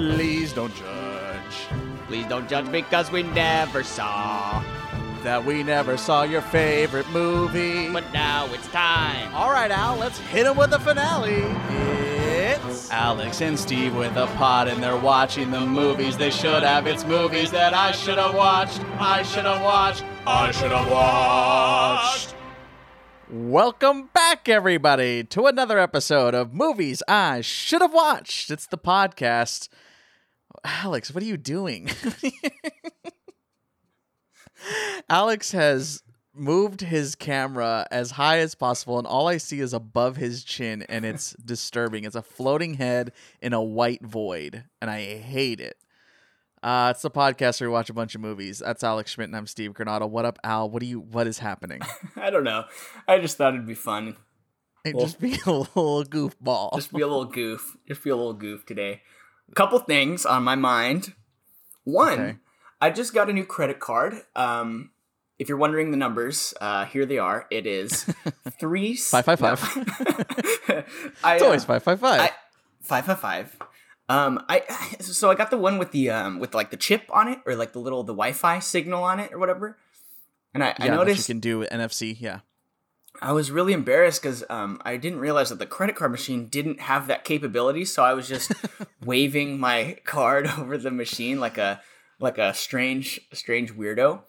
Please don't judge Please don't judge because we never saw. that we never saw your favorite movie. But now it's time. All right, Al, let's hit him with the finale. It's Alex and Steve with a pod, and they're watching the movies they should have. It's movies that I should have watched. I should have watched. I should have watched. Welcome back, everybody, to another episode of Movies I Should Have Watched. It's the podcast. Alex, what are you doing? Alex has moved his camera as high as possible, and all I see is above his chin, and it's disturbing. It's a floating head in a white void, and I hate it. Uh, it's the podcast where we watch a bunch of movies. That's Alex Schmidt, and I'm Steve Granado. What up, Al? What do you? What is happening? I don't know. I just thought it'd be fun. Well- just be a little goofball. Just be a little goof. Just be a little goof today. Couple things on my mind. One, Okay. I just got a new credit card. Um, if you're wondering the numbers, uh, here they are. It is three Five, five, five. I, it's always uh, five, five, five. I- five five five. Um, I so I got the one with the um with like the chip on it or like the little the Wi-Fi signal on it or whatever. And I, I yeah, that noticed you can do NFC. Yeah. I was really embarrassed because um, I didn't realize that the credit card machine didn't have that capability. So I was just waving my card over the machine like a like a strange strange weirdo.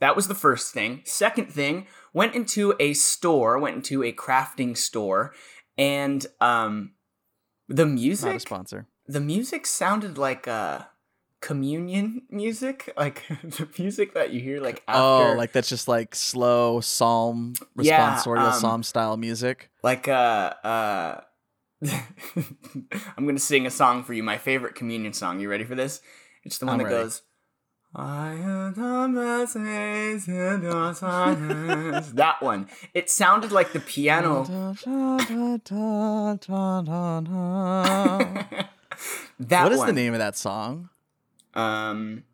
That was the first thing. Second thing, went into a store, went into a crafting store, and um, the Not a music sponsor. the music sounded like uh communion music, like the music that you hear like after Oh, like that's just like slow psalm Yeah, responsorial um, psalm style music. like uh uh I'm gonna sing a song for you, my favorite communion song. You ready for this? It's the one I'm that ready. goes I am the message in the silence." That one. It sounded like the piano. that what is one. the name of that song? Um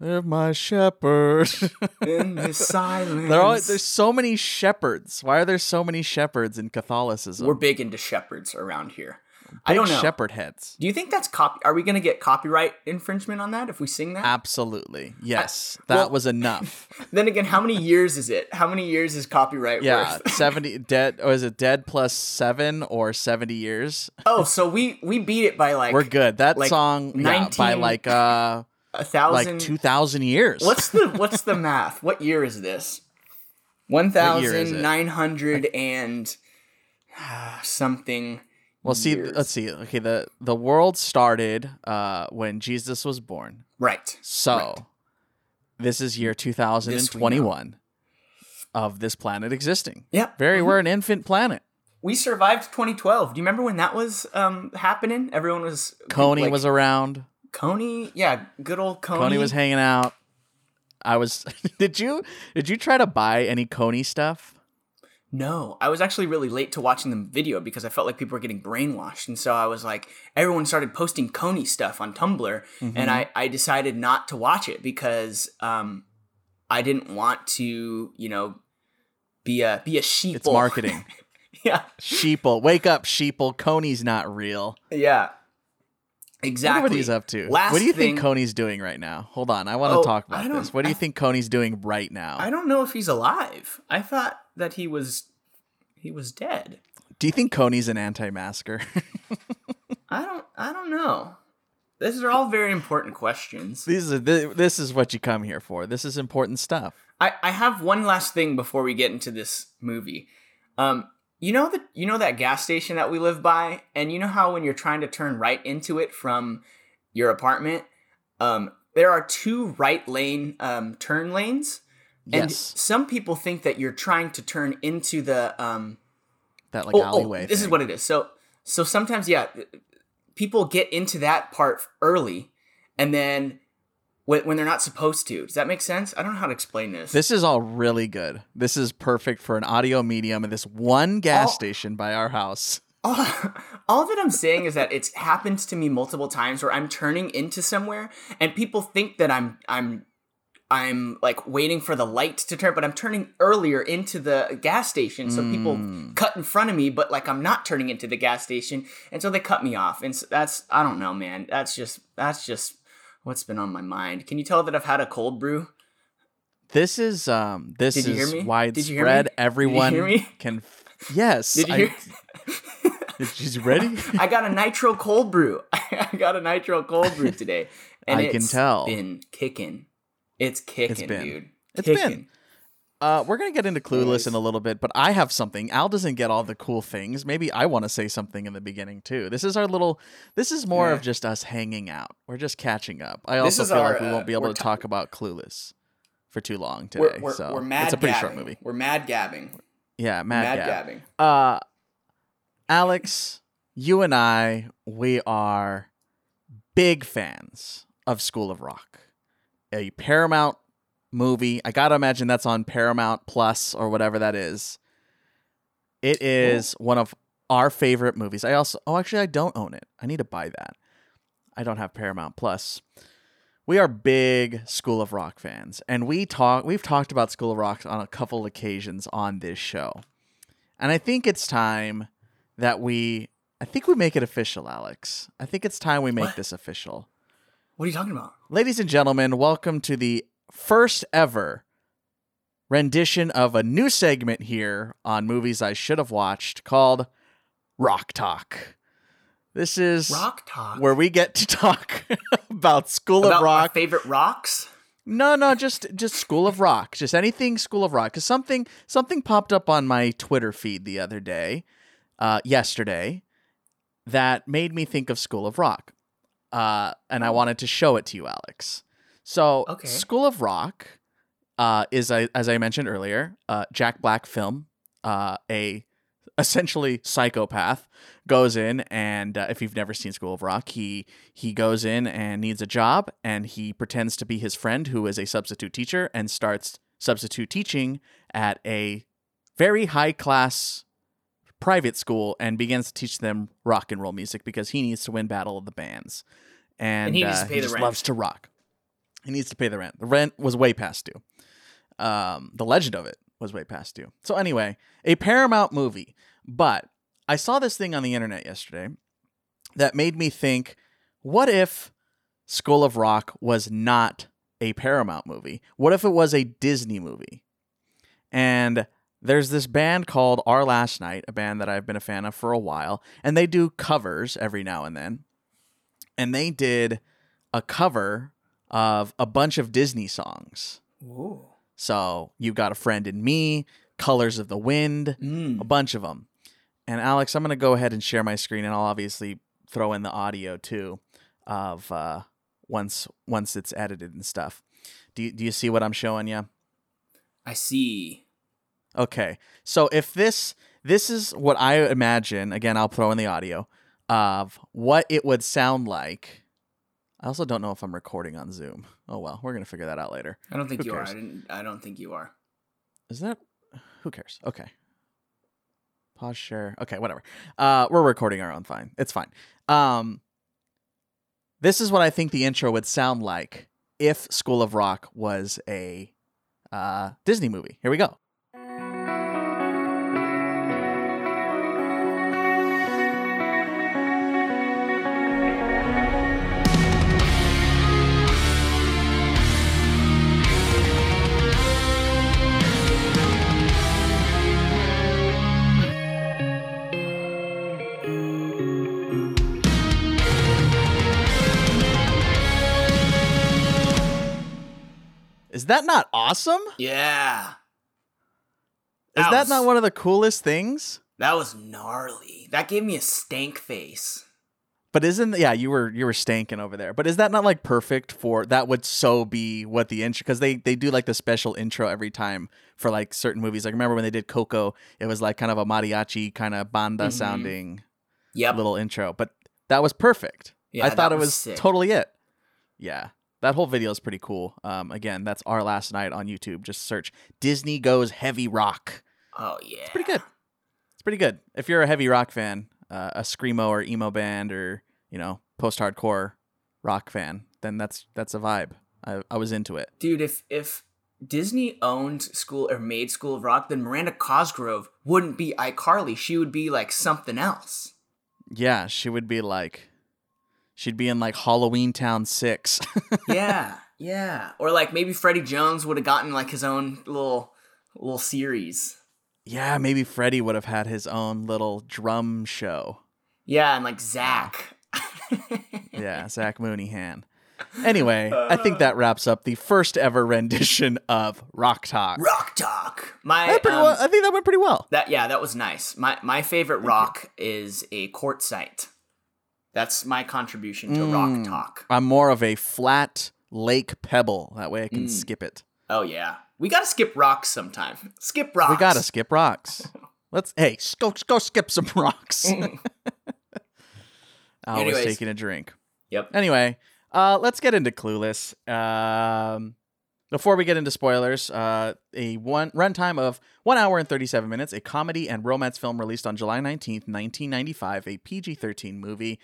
They're my shepherd. in the silence. There are there's so many shepherds. Why are there so many shepherds in Catholicism? We're big into shepherds around here. I don't know. shepherd heads. Do you think that's copy? Are we gonna get copyright infringement on that if we sing that? Absolutely. Yes. that well- was enough. Then again, how many years is it? How many years is copyright Yeah. worth? 70 dead or is it dead plus 7 or 70 years? oh, so we we beat it by like We're good. That like song yeah, by like uh a thousand. like 2000 years. What's the what's the math? What year is this? One What year is it? thousand nine hundred and ah, something. Well, see, years. let's see. Okay, the the world started uh when Jesus was born. Right. So, Right. this is year 2021 of this planet existing. Yeah. Very, Mhm. we're an infant planet. We survived 2012. Do you remember when that was um happening? Everyone was Kony like, was around. Kony. Yeah, good old Kony. Kony was hanging out. I was. did you did you try to buy any Kony stuff? No, I was actually really late to watching the video because I felt like people were getting brainwashed, and so I was like, everyone started posting Kony stuff on Tumblr, Mhm. and I I decided not to watch it because um I didn't want to you know be a be a sheeple. It's marketing. yeah, Sheeple, wake up, Sheeple. Kony's not real. yeah, exactly. what he's up to. Last what do you thing- think Kony's doing right now? Hold on, I want to Oh, talk about this. What do you I- think Kony's doing right now? I don't know if he's alive. I thought that he was he was dead. Do you think Kony's an anti-masker? I don't I don't know. These are all very important questions. These are th- this is what you come here for. This is important stuff. I, I have one last thing before we get into this movie. Um, you know that you know that gas station that we live by, and you know how when you're trying to turn right into it from your apartment, um, there are two right lane um, turn lanes, and Yes, some people think that you're trying to turn into the um, that like oh, alleyway. oh, this is what it is. So so sometimes yeah, people get into that part early, and then when, when they're not supposed to. Does that make sense? I don't know how to explain this. This is all really good. This is perfect for an audio medium of this one gas Oh. station by our house. all, all that I'm saying is that it's happened to me multiple times where I'm turning into somewhere and people think that I'm I'm I'm like waiting for the light to turn, but I'm turning earlier into the gas station. So people Mm. cut in front of me, but like I'm not turning into the gas station. And so they cut me off. And so that's, I don't know, man. That's just, that's just what's been on my mind. Can you tell that I've had a cold brew? This is um this Did you hear is me? Did you hear me? widespread. Did you Everyone hear me? can. f- Yes. Did you I- hear? She's ready. I got a nitro cold brew. I got a nitro cold brew today. And I can tell. been kicking. It's kicking, been. dude. It's been. Uh, we're gonna get into Clueless in a little bit, but I have something. Al doesn't get all the cool things. Maybe I want to say something in the beginning too. This is our little. This is more of just us hanging out. We're just catching up. I also feel our, like we uh, won't be able we're to ta- talk about Clueless for too long today. We're, we're, so we're mad it's a pretty gabbing. short movie. We're mad gabbing. Yeah, mad, Mad, Gab. gabbing. Uh, Alex, you and I, we are big fans of School of Rock, a Paramount movie. I gotta imagine that's on Paramount Plus or whatever that is. It is one of our favorite movies. I also, oh, actually, I don't own it. I need to buy that. I don't have Paramount Plus. We are big School of Rock fans, and we talk. We've talked about School of Rock on a couple occasions on this show, and I think it's time that we. I think we make it official, Alex. I think it's time we make What? this official. What are you talking about? Ladies and gentlemen, welcome to the first ever rendition of a new segment here on movies I should have watched called Rock Talk. This is Rock talk. where we get to talk about School about of our Rock. favorite rocks. No, no, just just School of Rock, just anything School of Rock. Because something something popped up on my Twitter feed the other day, uh, yesterday, that made me think of School of Rock, uh, and I wanted to show it to you, Alex. So, Okay. School of Rock uh, is, a, as I mentioned earlier, uh, Jack Black film, uh, a essentially psychopath goes in and uh, if you've never seen School of Rock, he he goes in and needs a job and he pretends to be his friend who is a substitute teacher and starts substitute teaching at a very high class private school and begins to teach them rock and roll music because he needs to win battle of the bands and, And he needs uh, to pay he the just rent. loves to rock. He needs to pay the rent. The rent was way past due. Um, the legend of it was way past due. So anyway, a Paramount movie. But I saw this thing on the internet yesterday that made me think, what if School of Rock was not a Paramount movie? What if it was a Disney movie? And there's this band called Our Last Night, a band that I've been a fan of for a while, and they do covers every now and then. And they did a cover of a bunch of Disney songs. Ooh. So you've got a friend in me, Colors of the Wind, Mm. a bunch of them. And Alex, I'm going to go ahead and share my screen, and I'll obviously throw in the audio too, of uh, once once it's edited and stuff. Do you, do you see what I'm showing you? I see. Okay, so if this this is what I imagine, again, I'll throw in the audio of what it would sound like. I also don't know if I'm recording on Zoom. Oh well, we're gonna figure that out later. I don't think Who you cares? are. I didn't. I don't think you are. Is that who cares? Okay. Pause share. Okay, whatever. Uh we're recording our own fine. It's fine. Um This is what I think the intro would sound like if School of Rock was a uh Disney movie. Here we go. Is that not awesome? Yeah. Is that was- not one of the coolest things? That was gnarly. That gave me a stank face. But isn't yeah, you were you were stanking over there. But is that not like perfect for that would so be what the intro because they they do like the special intro every time for like certain movies. Like remember when they did Coco, it was like kind of a mariachi kind of banda Mhm. sounding Yep. little intro. But that was perfect. Yeah, I that thought it was was totally it. Yeah. That whole video is pretty cool. Um, again, that's our last night on YouTube. Just search Disney goes heavy rock. Oh yeah. it's pretty good. It's pretty good. If you're a heavy rock fan, uh, a screamo or emo band, or you know post hardcore rock fan, then that's that's a vibe. I, I was into it. Dude, if if Disney owned School or made School of Rock, then Miranda Cosgrove wouldn't be iCarly. She would be like something else. Yeah, she would be like, she'd be in like Halloweentown Six. yeah, yeah. Or like maybe Freddie Jones would have gotten like his own little little series. yeah, maybe Freddie would have had his own little drum show. Yeah, and like Zach. Yeah, Zach Mooneyham. Anyway, I think that wraps up the first ever rendition of Rock Talk. Rock Talk. My um, well, I think that went pretty well. that yeah, that was nice. My my favorite rock is a quartzite. That's my contribution to Rock Mm. Talk. I'm more of a flat lake pebble. That way I can Mm. skip it. Oh yeah, we gotta skip rocks sometime. Skip rocks. We gotta skip rocks. Let's hey, go go skip some rocks. I was Anyways. taking a drink. Yep. Anyway, uh, let's get into Clueless. Um, before we get into spoilers, uh, a one runtime of one hour and thirty-seven minutes, a comedy and romance film released on July nineteenth, nineteen ninety-five, a PG-13 movie,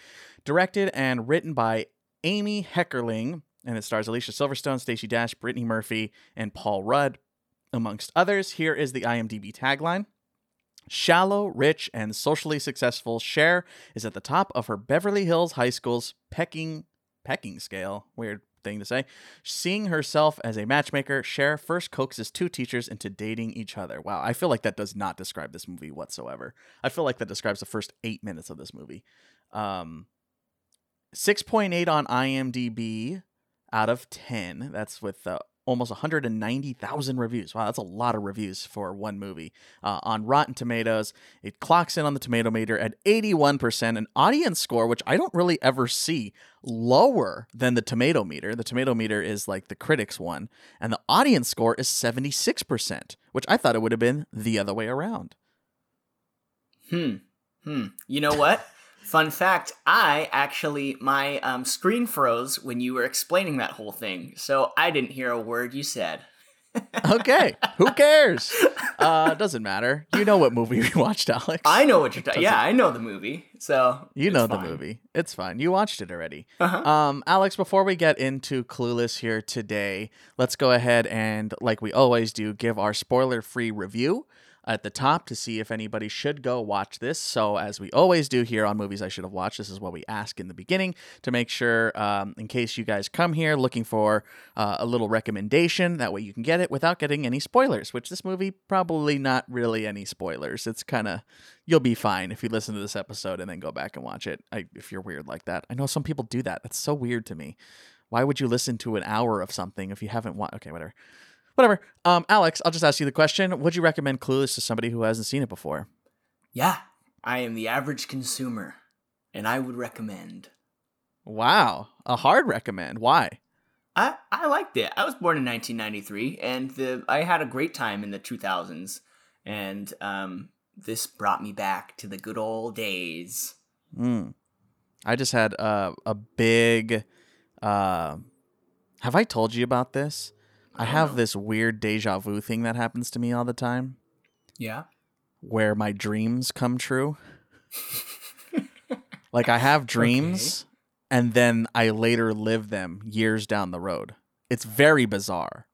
directed and written by Amy Heckerling, and it stars Alicia Silverstone, Stacey Dash, Brittany Murphy, and Paul Rudd, amongst others. Here is the IMDb tagline. Shallow, rich, and socially successful, Cher is at the top of her Beverly Hills High School's pecking pecking scale. Weird thing to say. Seeing herself as a matchmaker, Cher first coaxes two teachers into dating each other. Wow, I feel like that does not describe this movie whatsoever. I feel like that describes the first eight minutes of this movie. Um, 6.8 on IMDb out of 10. That's with uh, almost 190,000 reviews. Wow, that's a lot of reviews for one movie. Uh, on Rotten Tomatoes, it clocks in on the tomato meter at 81%, an audience score, which I don't really ever see lower than the tomato meter. The tomato meter is like the critics one, and the audience score is 76%, which I thought it would have been the other way around. Hmm. Hmm. You know what? Fun fact: I actually my um, screen froze when you were explaining that whole thing, so I didn't hear a word you said. Okay, who cares? Uh, doesn't matter. You know what movie we watched, Alex. I know what you're talking. Yeah, I know the movie. So You know the movie. It's fine. You watched it already. Uh-huh. Um, Alex, before we get into Clueless here today, let's go ahead and, like we always do, give our spoiler free review at the top to see if anybody should go watch this. So, as we always do here on Movies I Should Have Watched, this is what we ask in the beginning to make sure, um, in case you guys come here looking for uh, a little recommendation, that way you can get it without getting any spoilers, which this movie probably not really any spoilers. It's kind of, you'll be fine if you listen to this episode and then go back and watch it. I, if you're weird like that, I know some people do that. That's so weird to me. Why would you listen to an hour of something if you haven't watched? Okay, whatever. Whatever. Um, Alex, I'll just ask you the question. Would you recommend Clueless to somebody who hasn't seen it before? Yeah, I am the average consumer, and I would recommend. Wow. A hard recommend. Why? I, I liked it. I was born in 1993, and the I had a great time in the 2000s, and um, this brought me back to the good old days. Mm. I just had uh, a big. Uh, have I told you about this? I have know. this weird deja vu thing that happens to me all the time Yeah. where my dreams come true. like I have dreams and then I later live them years down the road. It's very bizarre.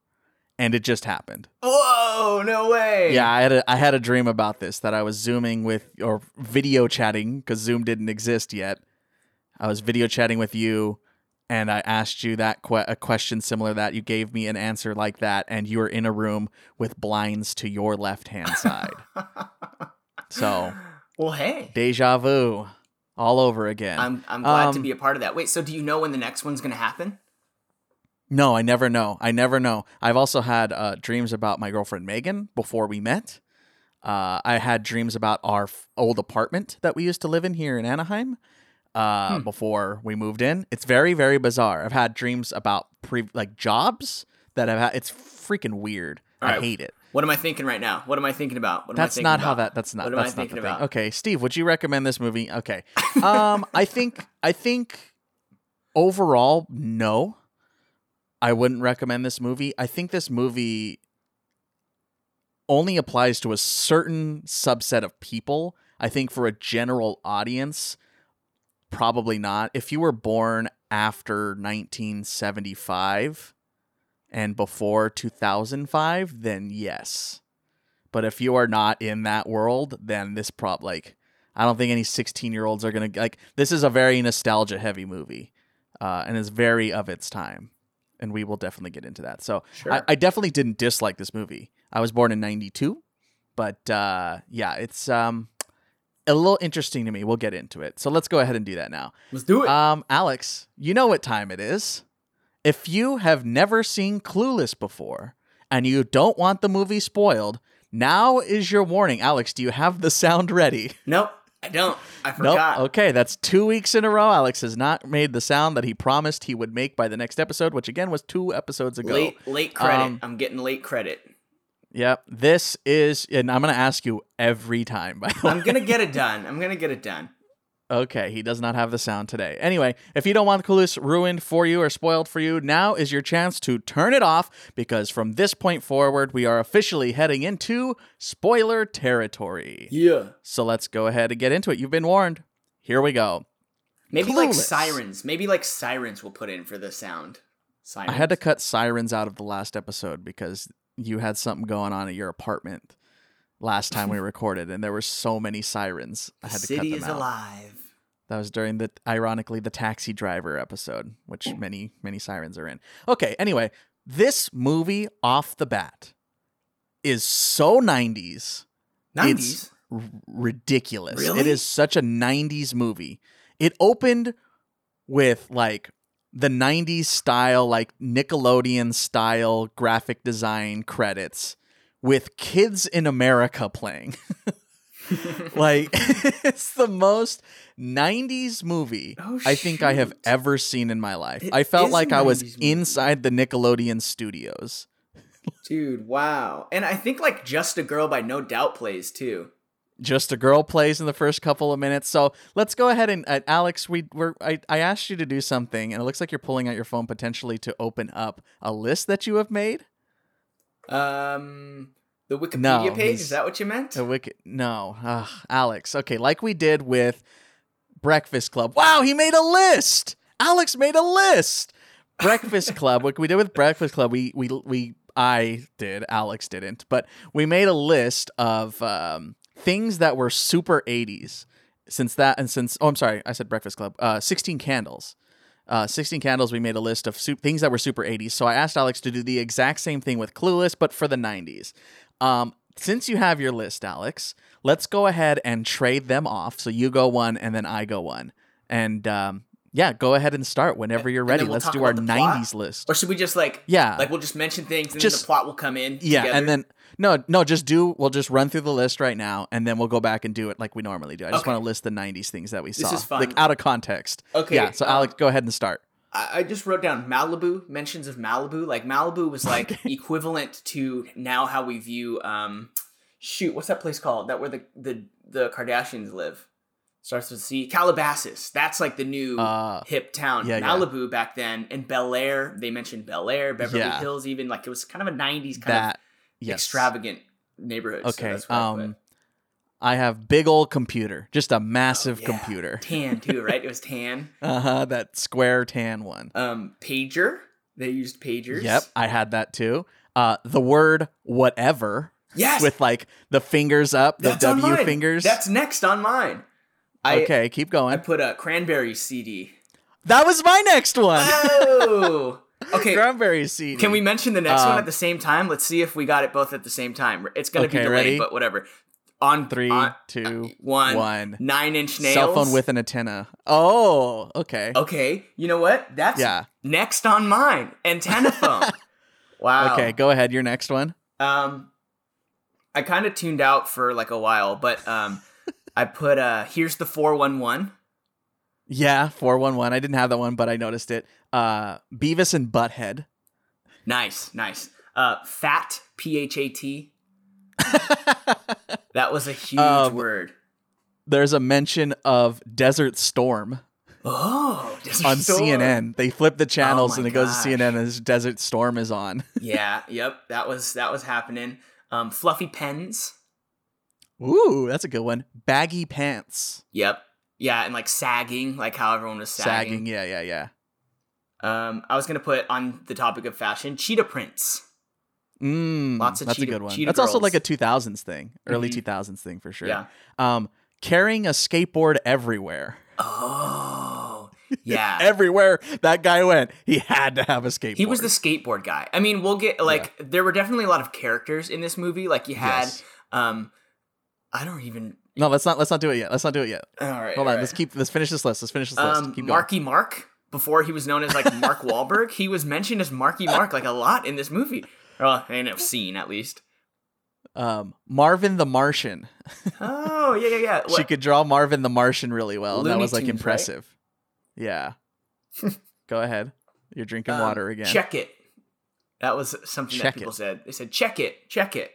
And it just happened. Whoa! No way. Yeah, I had a I had a dream about this that I was zooming with or video chatting because Zoom didn't exist yet. I was video chatting with you, and I asked you that que- a question similar to that. You gave me an answer like that, and you were in a room with blinds to your left hand side. so Well, hey. deja vu all over again. I'm I'm glad to Um, be a part of that. Wait, so do you know when the next one's gonna happen? No, I never know. I never know. I've also had uh, dreams about my girlfriend Megan before we met. Uh, I had dreams about our f- old apartment that we used to live in here in Anaheim uh, Hmm. before we moved in. It's very, very bizarre. I've had dreams about pre- like jobs that I've had. It's freaking weird. All I right. hate it. What am I thinking right now? What am I thinking about? What am I That's thinking not how that. That's not. What am I that's not the thing. about? Okay, Steve, would you recommend this movie? Okay, um, I think I think overall, no, I wouldn't recommend this movie. I think this movie only applies to a certain subset of people. I think for a general audience, probably not. If you were born after 1975, and before 2005, then yes. But if you are not in that world, then this prop like I don't think any 16 year olds are gonna like. This is a very nostalgia heavy movie, uh, and is very of its time, and we will definitely get into that. So Sure. I, I definitely didn't dislike this movie. I was born in '92, but uh, yeah, it's um a little interesting to me. We'll get into it. So let's go ahead and do that now. Let's do it. Um, Alex, you know what time it is. If you have never seen Clueless before and you don't want the movie spoiled, now is your warning. Alex, do you have the sound ready? nope, I don't. I Nope. forgot. Okay, that's two weeks in a row. Alex has not made the sound that he promised he would make by the next episode, which again was two episodes ago. Late late credit. Um, I'm getting late credit. Yep. This is, and I'm going to ask you every time, by the way. I'm gonna get it done. I'm gonna get it done. Okay, he does not have the sound today. Anyway, if you don't want Clueless ruined for you or spoiled for you, now is your chance to turn it off because from this point forward, we are officially heading into spoiler territory. Yeah. So let's go ahead and get into it. You've been warned. Here we go. Maybe like sirens. Maybe like sirens will put in for the sound. Sirens. I had to cut sirens out of the last episode because you had something going on at your apartment last time we recorded, and there were so many sirens. I The had to city cut is them out. alive. That was during the ironically the taxi driver episode, which many many sirens are in. Okay, anyway, this movie off the bat is so 90s. Nineties. R- ridiculous. Really? It is such a 90s movie. It opened with like the 90s style like Nickelodeon style graphic design credits with kids in America playing. like it's the most 90s movie Oh, I think I have ever seen in my life. It I felt like I was movie. inside the Nickelodeon studios. Dude, wow. And I think like Just a Girl by No Doubt plays too. Just a girl plays in the first couple of minutes. So let's go ahead and uh, Alex, we were I, I asked you to do something, and it looks like you're pulling out your phone potentially to open up a list that you have made. Um the Wikipedia No, page, is that what you meant? The wicked no, Ugh, Alex. Okay, like we did with Breakfast Club. Wow, he made a list. Alex made a list. Breakfast Club. What we did with Breakfast Club, we we we I did. Alex didn't, but we made a list of um, things that were super '80s. Since that and since oh, I'm sorry, I said Breakfast Club. Uh, Sixteen Candles. Uh, 16 Candles, we made a list of su- things that were super 80s. So I asked Alex to do the exact same thing with Clueless, but for the 90s. Um, since you have your list, Alex, let's go ahead and trade them off. So you go one and then I go one. And um, yeah, go ahead and start whenever you're ready. we'll let's do our about the plot? 90s list. Or should we just like Yeah. like we'll just mention things and Just- then the plot will come in? Yeah, together? and then no, no, just do. We'll just run through the list right now, and then we'll go back and do it like we normally do. I just Okay. want to list the '90s things that we saw, is fun. like out of context. Okay, Yeah. So um, Alex, go ahead and start. I, just wrote down Malibu mentions of Malibu. Like Malibu was like equivalent to now how we view um shoot what's that place called that where the the the Kardashians live starts with C Calabasas. That's like the new Uh, hip town. yeah, yeah. Malibu back then and Bel Air. They mentioned Bel Air, Beverly Yeah. Hills. Even like it was kind of a '90s kind that of yes. extravagant neighborhood. so Okay. I um, I have big old computer, just a massive Oh, Yeah. computer. tan too, right? It was tan. Uh huh. That square tan one. Um, pager. They used pagers. Yep, I had that too. Uh, the word whatever Yes. with like the fingers up, the That's W fingers. That's next on mine. I, okay, keep going. I put a cranberry CD. that was my next one. Oh. Okay. Cranberry CD. Can we mention the next one Um, at the same time? Let's see if we got it both at the same time. It's gonna Okay, be delayed, ready? but whatever. On Three, on- two, one, one. nine inch nails. Cell phone with an antenna. Oh, okay. Okay, you know what? That's Yeah. next on mine. Antenna phone. wow. Okay, go ahead. Your next one. Um, I kind of tuned out for like a while, but um, I put uh, here's the four one one. Yeah, four one one. I didn't have that one, but I noticed it. Uh, Beavis and Butthead. Nice, nice. Uh, fat, P H A T. That was a huge Um, word. There's a mention of Desert Storm Oh, Desert on Storm. CNN. They flip the channels my and it goes to CNN as Desert Storm is on. Yeah, yep. That was that was happening. Um, fluffy pens. Ooh, that's a good one. Baggy pants. Yep. Yeah, and like sagging, like how everyone was Sagging. sagging. Yeah, yeah, yeah. Um, I was gonna put on the topic of fashion, cheetah prints. Mm, Lots of that's cheetah- a good one. That's also like a 2000s thing, early Mhm. 2000s thing for sure. Yeah. Um, carrying a skateboard everywhere. Oh, yeah. Everywhere that guy went, he had to have a skateboard. He was the skateboard guy. I mean, we'll get like there were definitely a lot of characters in this movie. Like you had, Yes. um, I don't even. No, let's not let's not do it yet. Let's not do it yet. All right, Hold all on. right. Let's keep let's finish this list. Let's finish this list. Um, Keep going. Marky Mark before he was known as like Mark Wahlberg. He was mentioned as Marky Mark like a lot in this movie. Well, in a scene at least. Um, Marvin the Martian. Oh yeah, yeah, yeah. She could draw Marvin the Martian really well. and that was like Tunes, right? impressive. Yeah. Go ahead. You're drinking um, water again. Check it. That was something Check that people it. said. They said, "Check it, check it."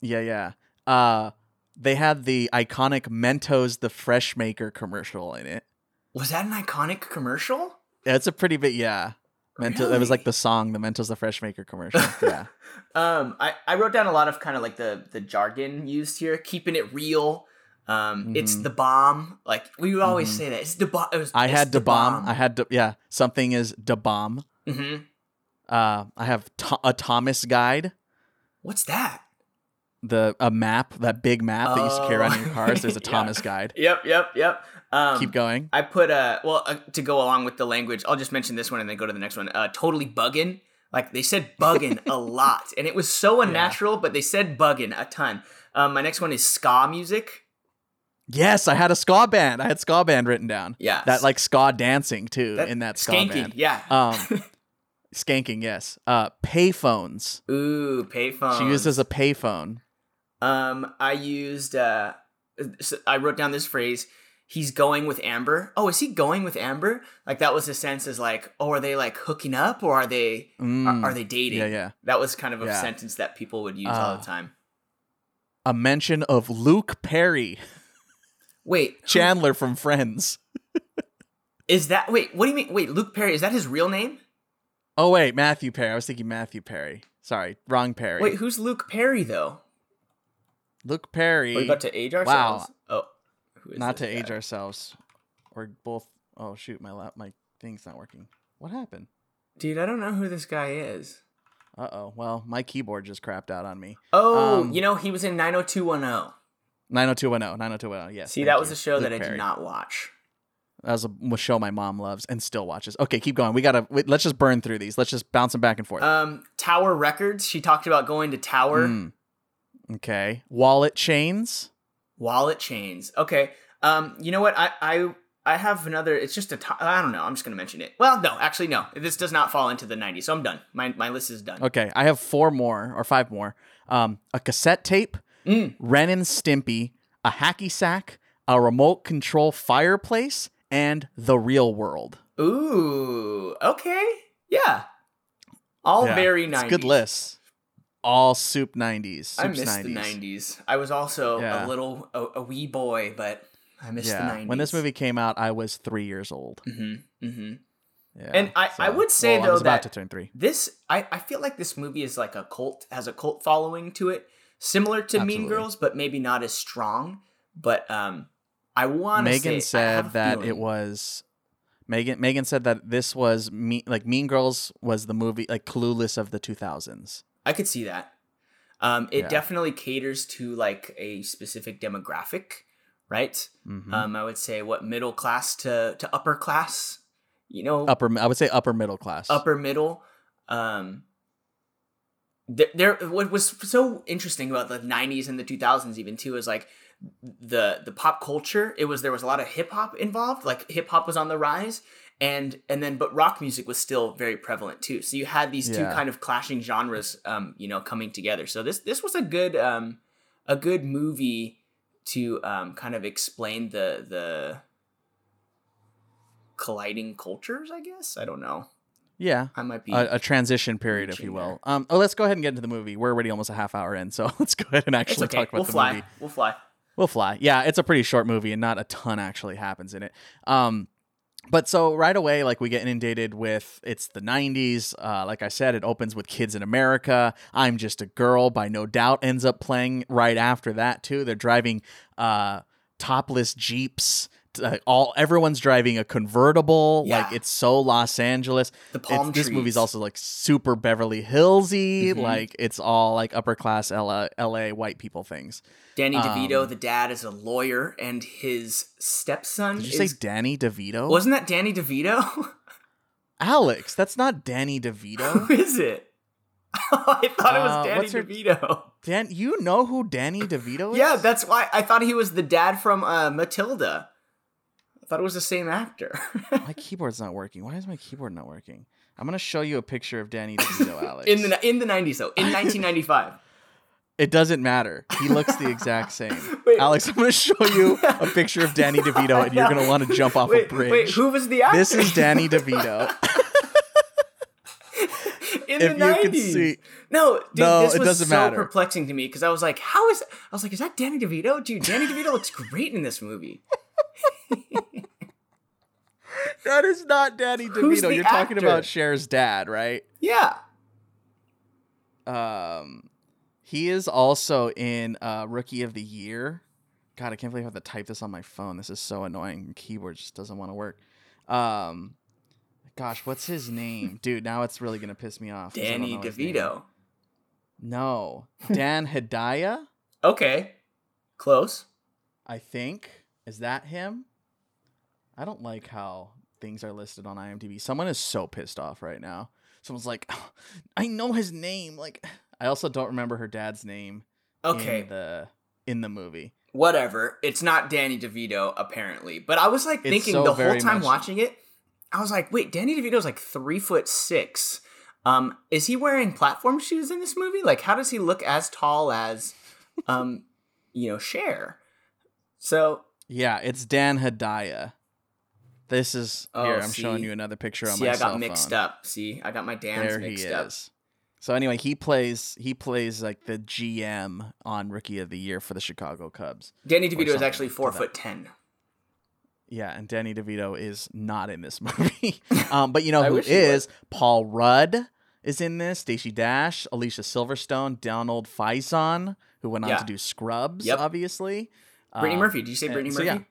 Yeah, yeah. Uh they had the iconic Mentos the Fresh Maker commercial in it. Was that an iconic commercial? Yeah, It's a pretty big yeah. Mentos that was like the song, the Mentos the Fresh Maker commercial. Yeah. Um, I, I wrote down a lot of kind of like the the jargon used here, keeping it real. Um, it's Mhm. the bomb. Like we would always Mhm. say that it's the bomb. It I had the the bomb. I had to, yeah, something is the bomb. hmm Uh I have to- a Thomas guide. What's that? The a map, that big map that you used to carry around in your cars. There's a Yeah. Thomas guide. Yep, yep, yep. Um, Keep going. I put a well uh, to go along with the language. I'll just mention this one and then go to the next one. Uh, totally bugging. Like they said bugging a lot, and it was so unnatural, but they said bugging a ton. Um, my next one is ska music. Yes, I had a ska band. I had ska band written down. Yeah, That like ska dancing too in that ska skanking. band. Yeah. Um, skanking. Yes. Uh, payphones. Ooh, payphone. She used as a payphone. Um, I used. Uh, I wrote down this phrase. He's going with Amber. Oh, is he going with Amber? Like that was a sense as like, oh, are they like hooking up or are they Mm, are, are they dating? Yeah, yeah. That was kind of a Yeah. sentence that people would use all Uh, the time. A mention of Luke Perry, Wait, Chandler from Friends. is that? Wait, what do you mean? Wait, Luke Perry is that his real name? Oh wait, Matthew Perry. I was thinking Matthew Perry. Sorry, wrong Perry. Wait, who's Luke Perry though? Luke Perry. Are we about to age ourselves? Wow. Oh, not to this age guy? ourselves. Or both. Oh shoot, my lap, my thing's not working. What happened? Dude, I don't know who this guy is. Uh oh. Well, my keyboard just crapped out on me. Oh, Um, you know he was in 90210. 90210. 90210. Yes. See, that you. was a show that Luke I did not watch. That was a, show my mom loves and still watches. Okay, keep going. We gotta. Wait, let's just burn through these. Let's just bounce them back and forth. Um, Tower Records. She talked about going to Tower Mm. Okay. Wallet chains. wallet chains. Okay. Um, you know what? I I I have another. It's just a. To- I don't know. I'm just gonna mention it. Well, no, actually, no. This does not fall into the 90s, so I'm done. My my list is done. Okay, I have four more or five more. Um, a cassette tape, Mm. Ren and Stimpy, a hacky sack, a remote control fireplace, and the real world. Ooh. Okay. Yeah. All Yeah, very It's 90s. good list. All soup 90s. I missed 90s. the 90s. I was also Yeah. a little a, a wee boy, but I missed Yeah. the 90s. When this movie came out, I was three years old. Mm-hmm. Mm-hmm. Yeah. And I- I would say, well, though, was about that- to turn three. This I, I feel like this movie is like a cult has a cult following to it, similar to Mean Girls, but maybe not as strong. But um, I want to Megan say I have a said that it was Megan. Megan said that this was me. Like Mean Girls was the movie like Clueless of the 2000s. I could see that. Um, it Yeah. definitely caters to like a specific demographic, right? Mhm. Um, I would say what middle class to to upper class, you know, upper. I would say upper middle class. upper middle. Um, there, there, what was so interesting about the '90s and the 2000s, even too, is like the the pop culture. It was there was a lot of hip hop involved. Like hip hop was on the rise, and and then but rock music was still very prevalent too. So you had these two kind of clashing genres, um, you know, coming together. So this this was a good um, a good movie to um, kind of explain the the colliding cultures. I guess I don't know. Yeah. I might be. A, a transition period, if you will. Um. Oh, let's go ahead and get into the movie. We're already almost a half hour in, so let's go ahead and actually okay. talk about We'll the fly. movie. We'll fly. We'll fly. Yeah, it's a pretty short movie, and not a ton actually happens in it. Um, but so right away, like we get inundated with it's the '90s. Uh, like I said, it opens with "Kids in America." "I'm Just a Girl" by No Doubt ends up playing right after that too. They're driving uh, topless jeeps uh, all everyone's driving a convertible. Like it's so Los Angeles. The palm It's- this movie's also like super Beverly Hillsy. Mhm. Like it's all like upper class LA, LA white people things. Danny DeVito, um, the dad, is a lawyer, and his stepson Did you is. say Danny DeVito? wasn't that Danny DeVito? Alex? That's not Danny DeVito. Who is it? I thought it Uh, was Danny her- DeVito. Dan, you know who Danny DeVito is? Yeah, that's why I thought he was the dad from uh, Matilda. Thought it was the same actor. my keyboard's not working. Why is my keyboard not working? I'm gonna show you a picture of Danny DeVito, Alex. in the in the nineties though, in 1995. It doesn't matter. He looks the exact same. Wait. Alex, I'm going to show you a picture of Danny DeVito, and you're going to want to jump off wait, a bridge. wait, who was the actor? this is Danny DeVito. in if the you 90s. see- No, dude, No, this it was doesn't so matter. perplexing to me because I was like, how is I was like, is that Danny DeVito? Dude, Danny DeVito looks great in this movie. That is not Danny DeVito. You're talking about Cher's dad, right? Yeah. Um, he is also in uh, Rookie of the Year. God, I can't believe I have to type this on my phone. This is so annoying. Keyboard just doesn't want to work. Um, gosh, what's his name, dude? Now it's really gonna piss me off. Danny know his name. DeVito. No, Dan Hedaya. Okay. Close. I think is that him. I don't like how things are listed on IMDb. Someone is so pissed off right now. Someone's like, I know his name. Like, I also don't remember her dad's name. Okay. in the in the movie. Whatever. It's not Danny DeVito, apparently. But I was like It's thinking so the whole time much- watching it, I was like, wait, Danny DeVito's like three foot six. Um, is he wearing platform shoes in this movie? Like, how does he look as tall as um, you know, Cher? So Yeah, it's Dan Hedaya. This is Oh, here. I'm showing you another picture on see, my I got mixed phone. up. See, I got my Dan's There he mixed up. is. So anyway, he plays he plays like the GM on Rookie of the Year for the Chicago Cubs. Danny DeVito is actually four foot ten. Yeah, and Danny DeVito is not in this movie. um, but you know who he is? Paul Rudd is in this. Stacey Dash, Alicia Silverstone, Donald Faison, who went on Yeah. to do Scrubs, Yep. obviously. Brittany Um, Murphy. Did you say Brittany so Murphy? yeah.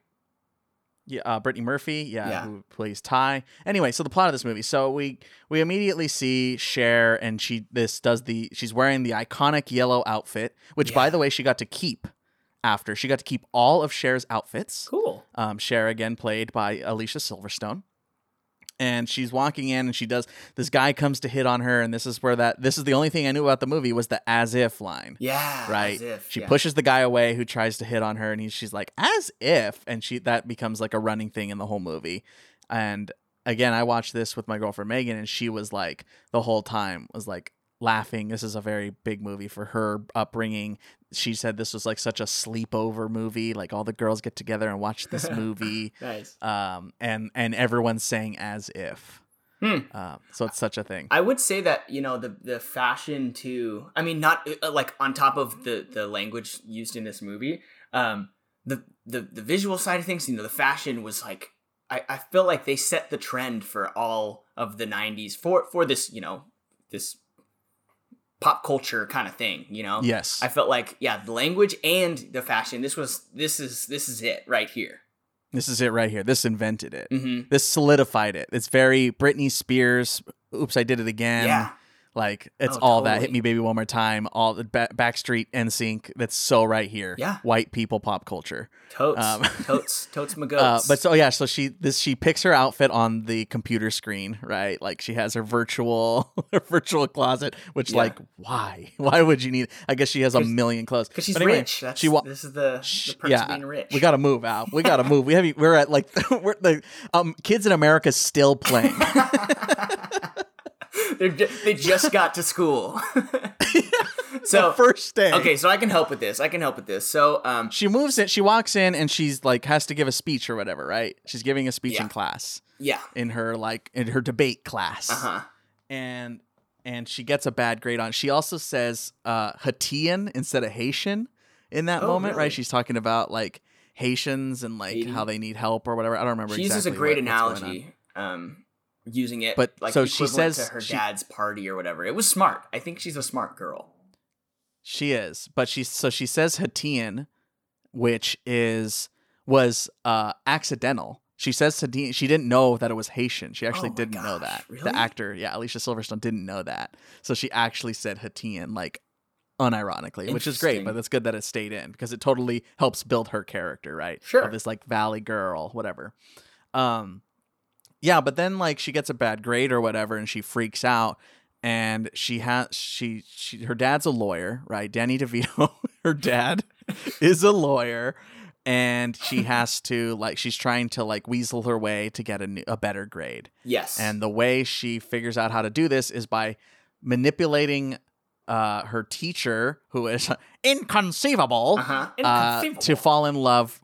Yeah, uh, Brittany Murphy, yeah, Yeah. who plays Tai. Anyway, so the plot of this movie. So we we immediately see Cher, and she this does the she's wearing the iconic yellow outfit, which by the way she got to keep after she got to keep all of Cher's outfits. Cool. Um, Cher again played by Alicia Silverstone. And she's walking in and she does this guy comes to hit on her and this is where that this is the only thing I knew about the movie was the as if line. Yeah. Right. as if, she yeah. pushes the guy away who tries to hit on her and he, she's like as if and she that becomes like a running thing in the whole movie. And again, I watched this with my girlfriend Megan and she was like the whole time was like laughing. This is a very big movie for her upbringing. She said this was like such a sleepover movie, like all the girls get together and watch this movie Nice. um, and and everyone's saying as if. Hmm. Um, so it's such a thing. I would say that you know the the fashion too. I mean, not uh, like on top of the the language used in this movie. Um, the the the visual side of things. You know, the fashion was like I I feel like they set the trend for all of the '90s for for this you know this pop culture kind of thing. You know. yes, I felt like yeah, the language and the fashion. This was this is this is it right here. this is it right here. This invented it. hmm This solidified it. It's very Britney Spears. Oops, I did it again. Yeah. Like it's Oh, all that. Hit me, baby, one more time. All the ba- Backstreet sync—that's so right here. Yeah. White people pop culture. Totes, Um, totes, totes, my Uh, goats. but so yeah, so she this she picks her outfit on the computer screen, right? Like she has her virtual her virtual closet, which Yeah. like why why would you need? I guess she has a million clothes because she's anyway, rich. That's she wa- this is the, Sh- the perks yeah, being rich. we gotta move out. We gotta move. We have we're at like we're the um kids in America still playing. They just got to school. so the first day. okay, so I can help with this. I can help with this. So um, She moves in. She walks in and she's like has to give a speech or whatever, right? She's giving a speech Yeah. in class yeah, in her like in her debate class. uh huh. and and she gets a bad grade on. it. She also says uh Haitian instead of Haitian in that Oh, moment, really? right? She's talking about like Haitians and like Haiti. how they need help or whatever. I don't remember. She uses exactly a great what- what's going on. analogy. Um, using it, But- like so she says to her she- dad's party or whatever. It was smart. I think she's a smart girl. She is, but she so she says Haitian, which is was uh, accidental. She says Dean, she didn't know that it was Haitian. She actually Oh didn't know that. really? The actor, yeah, Alicia Silverstone didn't know that. So she actually said Haitian, like unironically, which is great, but it's good that it stayed in because it totally helps build her character, right? Sure. Of this like valley girl, whatever. Um yeah, but then like she gets a bad grade or whatever and she freaks out and she has she she her dad's a lawyer, right? Danny DeVito, her dad is a lawyer and she has to like she's trying to like weasel her way to get a, new, a better grade. Yes. And the way she figures out how to do this is by manipulating uh, her teacher, who is inconceivable, uh-huh. uh, to fall in love.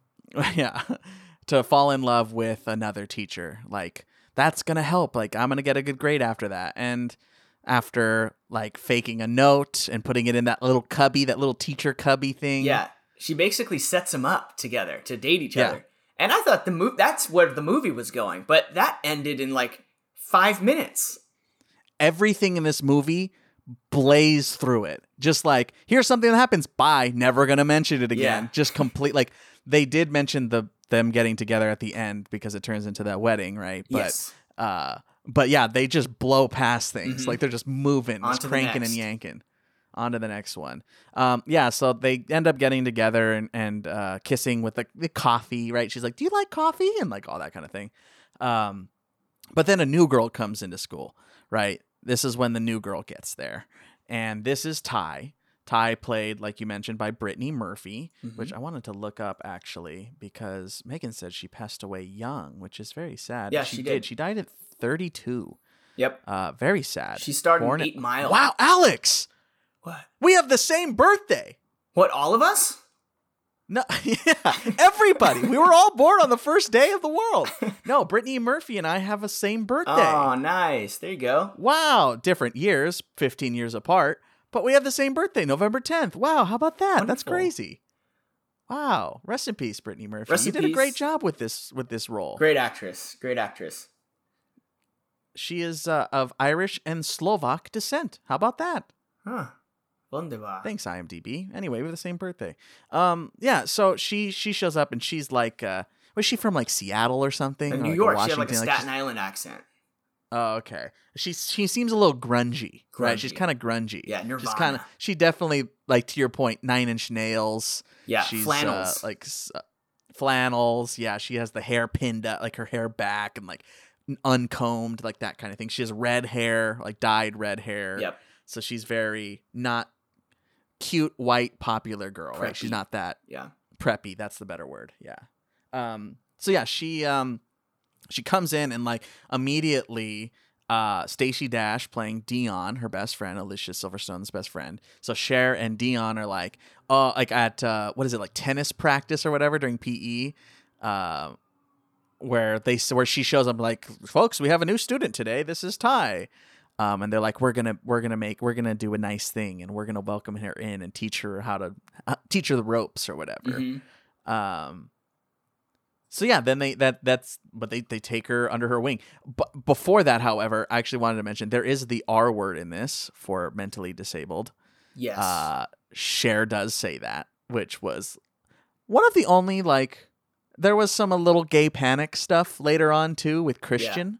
Yeah, to fall in love with another teacher. Like that's gonna help. Like I'm gonna get a good grade after that. And after like faking a note and putting it in that little cubby, that little teacher cubby thing. Yeah, she basically sets them up together to date each Yeah. other. And I thought the mo- that's where the movie was going, but that ended in like five minutes. everything in this movie blaze through it. Just like, here's something that happens. Bye. Never gonna mention it again. Yeah. Just complete like they did mention the them getting together at the end because it turns into that wedding, right? But yes. uh but yeah, they just blow past things. Mhm. Like they're just moving, just cranking and yanking. On to the next one. Um, yeah, so they end up getting together and, and uh, kissing with the, the coffee, right? She's like, Do you like coffee? And like all that kind of thing. Um, but then a new girl comes into school, right? This is when the new girl gets there. And this is Tai. Tai played, like you mentioned, by Brittany Murphy, which I wanted to look up actually because Megan said she passed away young, which is very sad. Yeah, she, she did. did. She died at 32. Yep. Uh, very sad. She started Born at- Eight Mile. Wow, Alex, What? we have the same birthday. What? All of us? No, yeah, everybody. we were all born on the first day of the world. No, Brittany Murphy and I have the same birthday. Oh, nice. There you go. Wow, different years, 15 years apart, but we have the same birthday, November 10th. Wow, how about that? That's crazy. Wow, rest in peace, Brittany Murphy. Rest you did a great job with this with this role. Great actress. Great actress. She is uh, of Irish and Slovak descent. How about that? Huh. Wunderbar. Thanks, IMDb. Anyway, we have the same birthday. Um, yeah. So she she shows up and she's like, uh, was she from like Seattle or something? Or, New like, York, she had like a? Staten she's- Island accent. Oh, okay. She she seems a little grungy, right? She's kind of grungy. Yeah, She's Nirvana. kind of she definitely like to your point, Nine Inch Nails. Yeah, she's flannels. Uh, like uh, flannels. Yeah, she has the hair pinned up, like her hair back and like uncombed, like that kind of thing. She has red hair, like dyed red hair. Yep. So she's very not cute, white, popular girl, right? She's not that Yeah. preppy. That's the better word. Yeah. Um. So yeah, she um, she comes in and like immediately. Uh, Stacey Dash playing Dionne, her best friend, Alicia Silverstone's best friend. So Cher and Dionne are like, uh, like at uh, what is it, like tennis practice or whatever during PE, uh, where they where she shows up like, folks, we have a new student today. This is Tai. Um, and they're like, we're gonna we're gonna make we're gonna do a nice thing, and we're gonna welcome her in and teach her how to uh, teach her the ropes or whatever. Mhm. Um. So yeah, then they that that's but they they take her under her wing. But before that, however, I actually wanted to mention there is the R word in this for mentally disabled. Yes. Uh, Cher does say that, which was one of the only like there was some a little gay panic stuff later on too with Christian,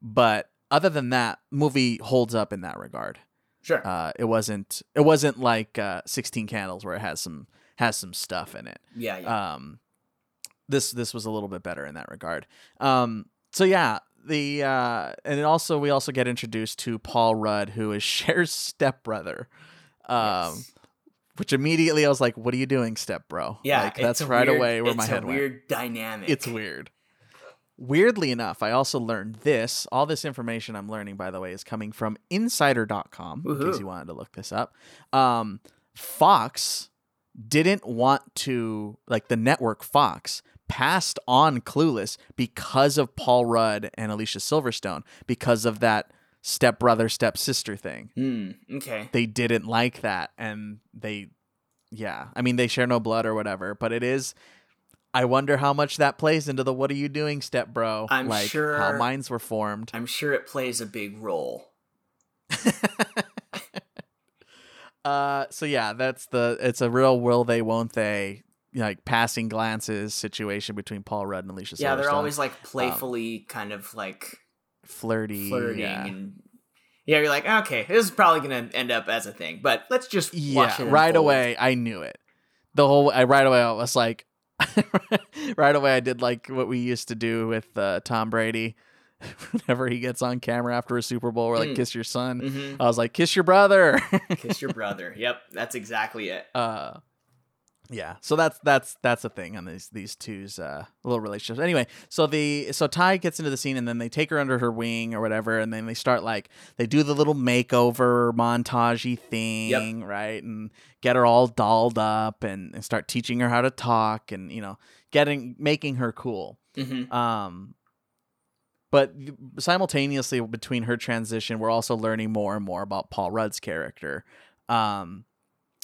but other than that, movie holds up in that regard. sure. Uh, it wasn't it wasn't like uh, Sixteen Candles where it has some has some stuff in it yeah. Yeah. um this this was a little bit better in that regard um so yeah the uh and also we also get introduced to paul rudd who is Cher's stepbrother um Yes. which immediately i was like what are you doing step bro Yeah. like that's right weird- away where my head went weird dynamic. it's weird weirdly enough i also learned this all this information i'm learning by the way is coming from insider.com in case you wanted to look this up um fox didn't want to like the network fox passed on clueless because of paul rudd and alicia silverstone because of that stepbrother stepsister thing Hmm. Okay. they didn't like that and they yeah i mean they share no blood or whatever but it is i wonder how much that plays into the what are you doing step bro I'm like how sure- minds were formed I'm sure it plays a big role. uh so yeah that's the it's a real will they won't they like passing glances situation between Paul Rudd and Alicia yeah, they're always like playfully kind of like flirty, flirting yeah. and yeah, you're like, okay, this is probably gonna end up as a thing, but let's just watch yeah, it right unfold. away I knew it. The whole I right away I was like, right away I did like what we used to do with uh, Tom Brady. Whenever he gets on camera after a Super Bowl, we're like, Mm. "Kiss your son." Mhm. I was like, "Kiss your brother." Kiss your brother. Yep, that's exactly it. uh yeah so that's that's that's a thing on these these two's uh little relationships. Anyway so the so tai gets into the scene and then they take her under her wing or whatever and then they start like they do the little makeover montagey thing right and get her all dolled up and, and start teaching her how to talk and you know getting making her cool. Hmm um but simultaneously between her transition we're also learning more and more about paul rudd's character. Um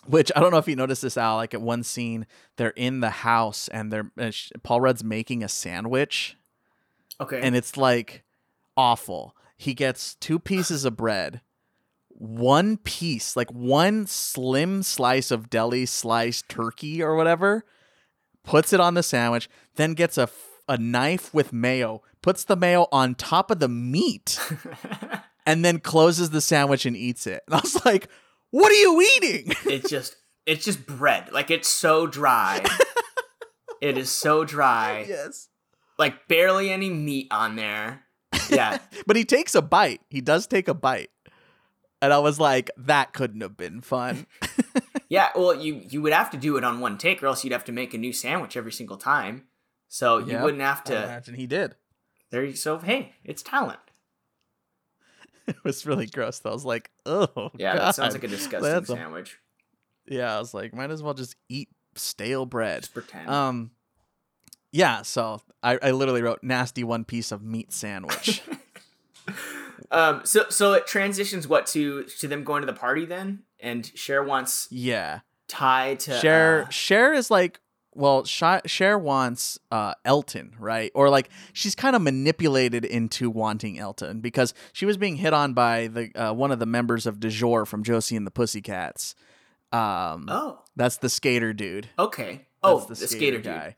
which I don't know if you noticed this, Al. Like at one scene, they're in the house and they're uh, sh- Paul Rudd's making a sandwich, Okay. and it's like awful. He gets two pieces of bread, one piece, like one slim slice of deli sliced turkey or whatever, puts it on the sandwich, then gets a, a knife with mayo, puts the mayo on top of the meat, and then closes the sandwich and eats it. And I was like, "What are you eating?" it's just it's just bread. Like it's so dry. it is so dry. yes. Like barely any meat on there. Yeah. But he takes a bite. He does take a bite. And I was like, that couldn't have been fun. Yeah, well, you you would have to do it on one take, or else you'd have to make a new sandwich every single time. So you Yep. wouldn't have to I imagine he did. There, you so hey, it's talent. It was really gross. Though. I was like, oh, Yeah, that sounds like a disgusting That's a- sandwich. Yeah, I was like, might as well just eat stale bread. Just pretend. Um, yeah. So I, I literally wrote nasty one piece of meat sandwich. Um, so so it transitions what to to them going to the party then, and Cher wants yeah. tie to Cher uh, Cher is like well Sh- Cher wants uh Elton right or like she's kind of manipulated into wanting Elton because she was being hit on by the uh, one of the members of DuJour from Josie and the Pussycats um oh that's the skater dude okay oh That's the, skater, dude. guy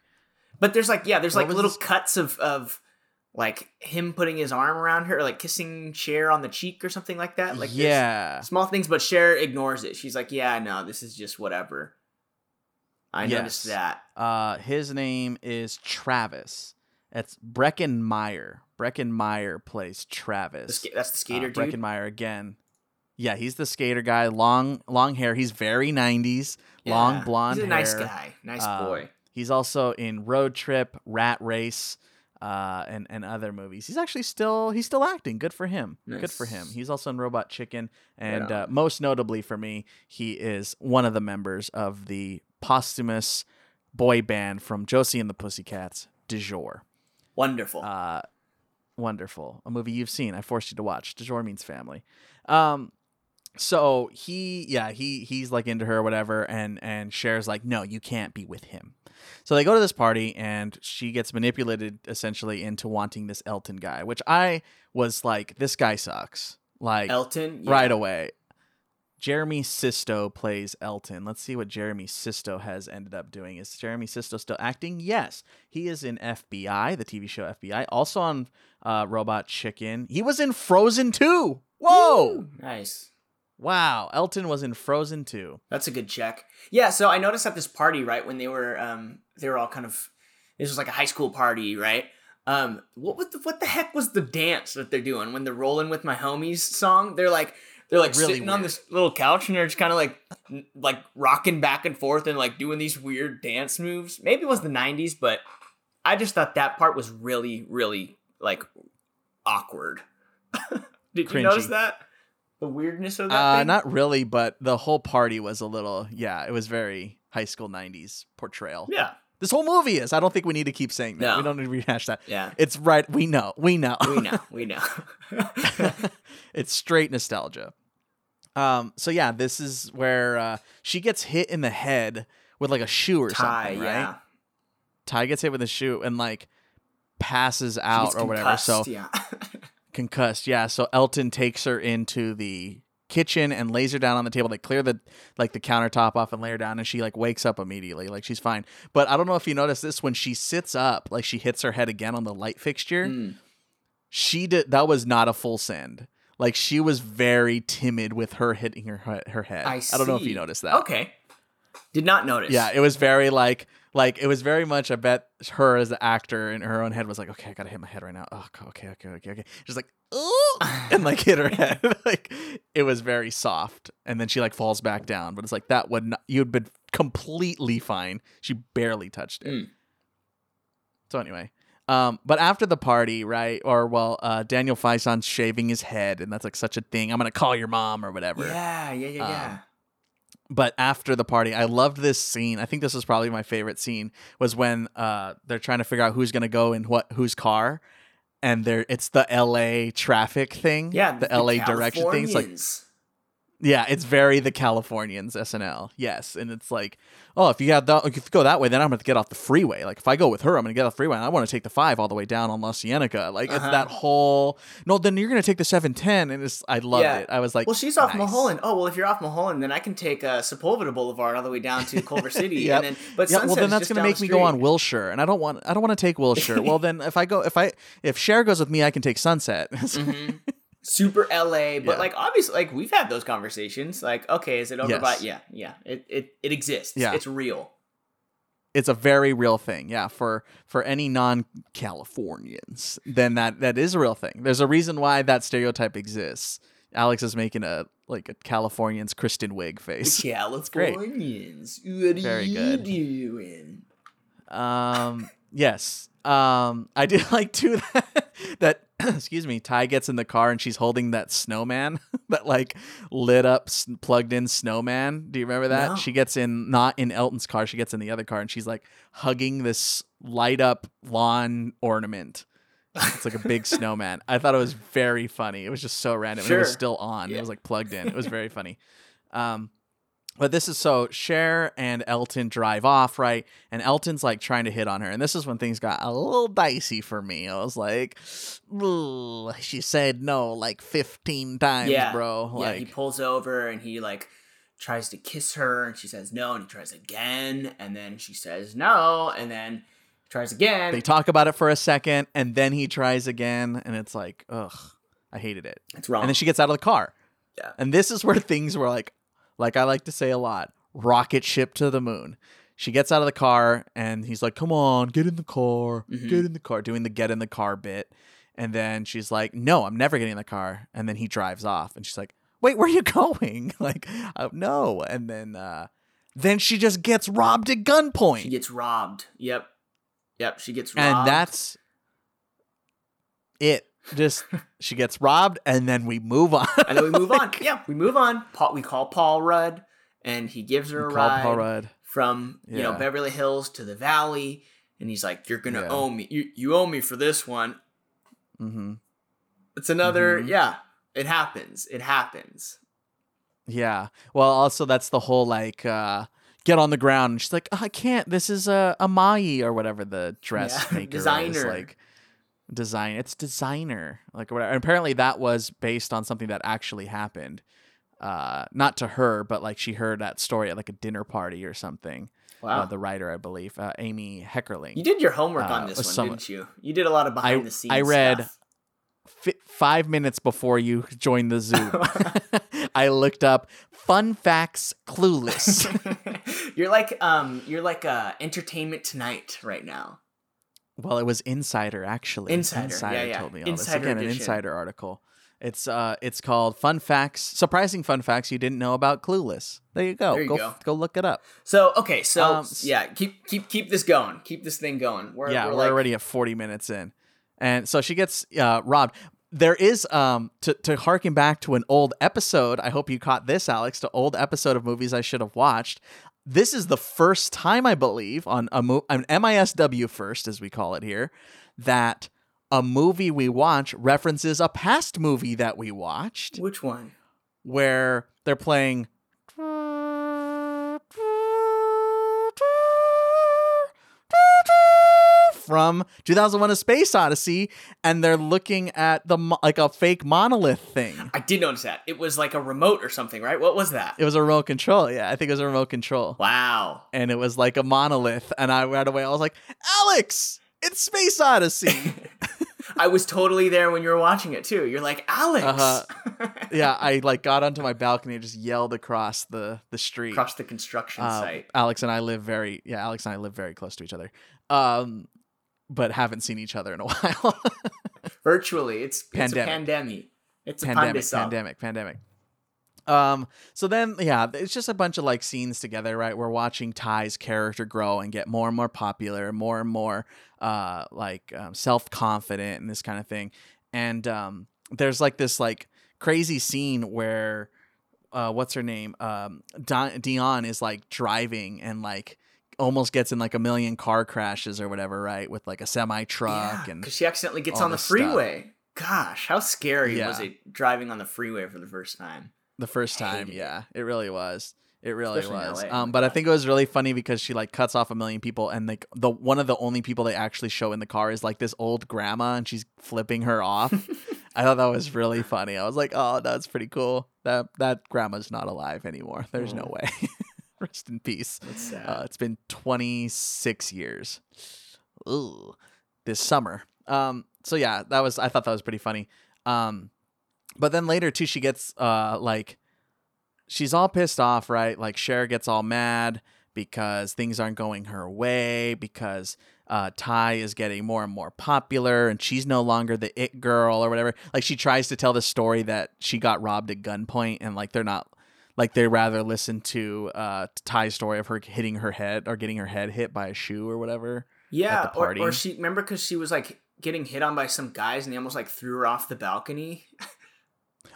But there's like yeah, there's What like little this- cuts of of like him putting his arm around her, like kissing Cher on the cheek or something like that. Like yeah small things, but Cher ignores it. She's like, yeah, no, this is just whatever. I noticed Yes. that. uh his name is Travis That's Breckin Meyer Breckin Meyer plays The Travis ska- that's the skater uh, dude. Breckin Meyer again. Yeah, he's the skater guy. Long, long hair. He's very '90s. Long blonde He's a hair. nice guy, nice Uh, boy. He's also in Road Trip, Rat Race, uh, and and other movies. He's actually still he's still acting. Good for him. Good for him. He's also in Robot Chicken, and on. uh, most notably for me, he is one of the members of the posthumous boy band from Josie and the Pussycats, DuJour. Wonderful. Uh, wonderful. A movie you've seen. I forced you to watch. DuJour means family. Um, so he, yeah, he he's like into her or whatever, and and Cher's like, no, you can't be with him. So they go to this party, and she gets manipulated essentially into wanting this Elton guy, which I was like, this guy sucks. Like Elton, yeah. right away. Jeremy Sisto plays Elton. Let's see what Jeremy Sisto has ended up doing. Is Jeremy Sisto still acting? Yes. He is in FBI, the TV show FBI. Also on uh, Robot Chicken. He was in Frozen 2. Whoa! Woo! Nice. Wow. Elton was in Frozen 2. That's a good check. Yeah, so I noticed at this party, right, when they were um they were all kind of this was like a high school party, right? Um what was the, what the heck was the dance that they're doing when they're rolling with my homies song? They're like they're like Really sitting on this little couch and they're just kind of like like rocking back and forth and like doing these weird dance moves. Maybe it was the 90s, but I just thought that part was really really like awkward. Did you notice that? The weirdness of that Uh, thing? not really, but the whole party was a little, yeah, it was very high school 90s portrayal. Yeah. This whole movie is. I don't think we need to keep saying that. No. We don't need to rehash that. Yeah. It's right. We know. We know. We know. We know. it's straight nostalgia. Um, so yeah, this is where uh, she gets hit in the head with like a shoe or Tai, something, right? yeah. Tai gets hit with a shoe and like passes out or whatever. So yeah. concussed, yeah. So Elton takes her into the kitchen and lays her down on the table. They clear the like the countertop off and lay her down, and she like wakes up immediately, like she's fine. But I don't know if you noticed this when she sits up, like she hits her head again on the light fixture. Mm. She did that was not a full send. Like she was very timid with her hitting her her head. I, I don't know if you noticed that. Okay. Did not notice. Yeah, it was very like like it was very much. I bet her as the actor in her own head was like, okay, I gotta hit my head right now. Oh, okay, okay, okay, okay. She's like, oh, and like hit her head. like it was very soft, and then she like falls back down. But it's like that would not. You'd been completely fine. She barely touched it. Mm. So anyway. Um, but after the party, right, or well, uh, Daniel Faison's shaving his head, and that's like such a thing. I'm gonna call your mom or whatever Yeah, yeah, yeah, yeah. Um, but after the party i loved this scene i think this was probably my favorite scene was when uh they're trying to figure out who's going to go in what whose car and there it's the la traffic thing yeah, the, la direction things like. Yeah it's very the californians snl yes and it's like oh if you that if you go that way then i'm going to get off the freeway like if i go with her i'm going to get off the freeway and i want to take the five all the way down on la cienega like it's Uh-huh. that whole no then you're going to take the 710 and it's i loved Yeah. it i was like Well, she's off nice. Mulholland. Oh, well, if you're off Mulholland, then I can take uh, Sepulveda Boulevard all the way down to Culver City, Yep. and then but yeah, well then that's gonna make me go on. Wilshire, and I don't want I don't want to take Wilshire. well then if I go if I if Cher goes with me, I can take Sunset. Mhm. Super LA, but Yeah. like obviously, like we've had those conversations. Like, okay, is it over Yes. by? Yeah, yeah, it it it exists. Yeah. it's real. it's a very real thing. Yeah, for for any non Californians, then that that is a real thing. There's a reason why that stereotype exists. Alex is making a like a Californian's Kristen Wiig face. great. Californians, what are Very you good. doing? Um, yes. Um, I did like too that, that excuse me, Tai gets in the car and she's holding that snowman, that like lit up, s- plugged in snowman. Do you remember that? No. She gets in, not in Elton's car, she gets in the other car and she's like hugging this light up lawn ornament. It's like a big snowman. I thought it was very funny. It was just so random. and It was still on. Yeah. It was like plugged in. It was very funny. Um, but this is so Cher and Elton drive off, right? And Elton's like trying to hit on her. And this is when things got a little dicey for me. I was like, she said no like 15 times, yeah, bro. yeah, Like, he pulls over and he like tries to kiss her, and she says no, and he tries again, and then she says no, and then tries again. they talk about it for a second, and then he tries again. And it's like, ugh, I hated it. it's wrong. And then she gets out of the car. Yeah. And this is where things were like, like I like to say a lot, rocket ship to the moon. She gets out of the car and he's like, come on, get in the car, Mhm. get in the car, doing the get in the car bit. And then she's like, no, I'm never getting in the car. And then he drives off and she's like, wait, where are you going? like, uh, no. And then, uh, then she just gets robbed at gunpoint. she gets robbed. Yep, yep, she gets robbed. and that's it. Just she gets robbed and then we move on. and then we move on. Yeah, we move on. Paul, we call Paul Rudd, and he gives her a ride Paul Rudd. from you know Beverly Hills to the Valley, and he's like, "You're gonna Yeah. owe me. You you owe me for this one." Mm-hmm. It's another. Mhm. Yeah, it happens. It happens. Yeah. Well, also that's the whole like uh get on the ground and she's like, oh, I can't. This is a a Mai or whatever the dress Yeah, maker designer. is like design. It's designer like whatever. And apparently that was based on something that actually happened. Uh, not to her, but like she heard that story at like a dinner party or something. Wow. Uh, the writer, I believe, uh, Amy Heckerling. you did your homework uh, on this one, some- didn't you? You did a lot of behind the scenes. I read-. Fi five minutes before you joined the Zoom, I looked up fun facts clueless. you're like um you're like uh entertainment tonight right now. Well, it was Insider actually. Insider, yeah, yeah. told me all Insider this. Again, an. Insider article. It's uh, it's called "Fun Facts," surprising fun facts you didn't know about Clueless. There you go. There you go, go. go look it up. So okay, so Um, yeah, keep keep keep this going. Keep this thing going. We're, yeah, we're, we're, like, already at forty minutes in, and so she gets uh, robbed. There is um to to harken back to an old episode. I hope you caught this, Alex. To old episode of movies I should have watched. This is the first time I believe on a mo- an MISW first, as we call it here, that a movie we watch references a past movie that we watched, Which one? where they're playing. From 2001: A Space Odyssey, and they're looking at the mo- like a fake monolith thing. I did notice that. It was like a remote or something, right? What was that? It was a remote control. Yeah, I think it was a remote control, Wow. and it was like a monolith. And I right away I was like, Alex, it's Space Odyssey. I was totally there when you were watching it too. You're like, Alex. Uh-huh. yeah, I like got onto my balcony and just yelled across the the street. Across the construction Uh, site. Alex and I live very yeah, Alex and I live very close to each other. Um but haven't seen each other in a while. Virtually. It's, it's a Pandemic. pandemic. It's a pandemic, pandemic. pandemic, pandemic. Um so then yeah, it's just a bunch of like scenes together, right? We're watching Tai's character grow and get more and more popular, more and more uh like um, self-confident and this kind of thing. And um there's like this like crazy scene where uh what's her name? Um Di- Dionne is like driving and like almost gets in like a million car crashes or whatever, right? With like a semi truck Yeah, and because she accidentally gets on the this stuff. freeway. Gosh, how scary was it driving on the freeway for the first time? The first time, it. yeah, it really was. It really Especially was. Um, but I think it was really funny because she like cuts off a million people, and like the one of the only people they actually show in the car is like this old grandma, and she's flipping her off. I thought that was really funny. I was like, oh, that's pretty cool. That that grandma's not alive anymore. There's no way. Rest in peace. Uh, it's been 26 years. Ooh, this summer. Um, so yeah, that was I thought that was pretty funny. Um, but then later too, she gets uh like she's all pissed off, right? Like Cher gets all mad because things aren't going her way because uh, Tai is getting more and more popular and she's no longer the it girl or whatever. Like she tries to tell the story that she got robbed at gunpoint and like they're not like they rather listen to uh Tai's story of her hitting her head or getting her head hit by a shoe or whatever. yeah, the or, party. or she remember because she was like getting hit on by some guys and they almost like threw her off the balcony.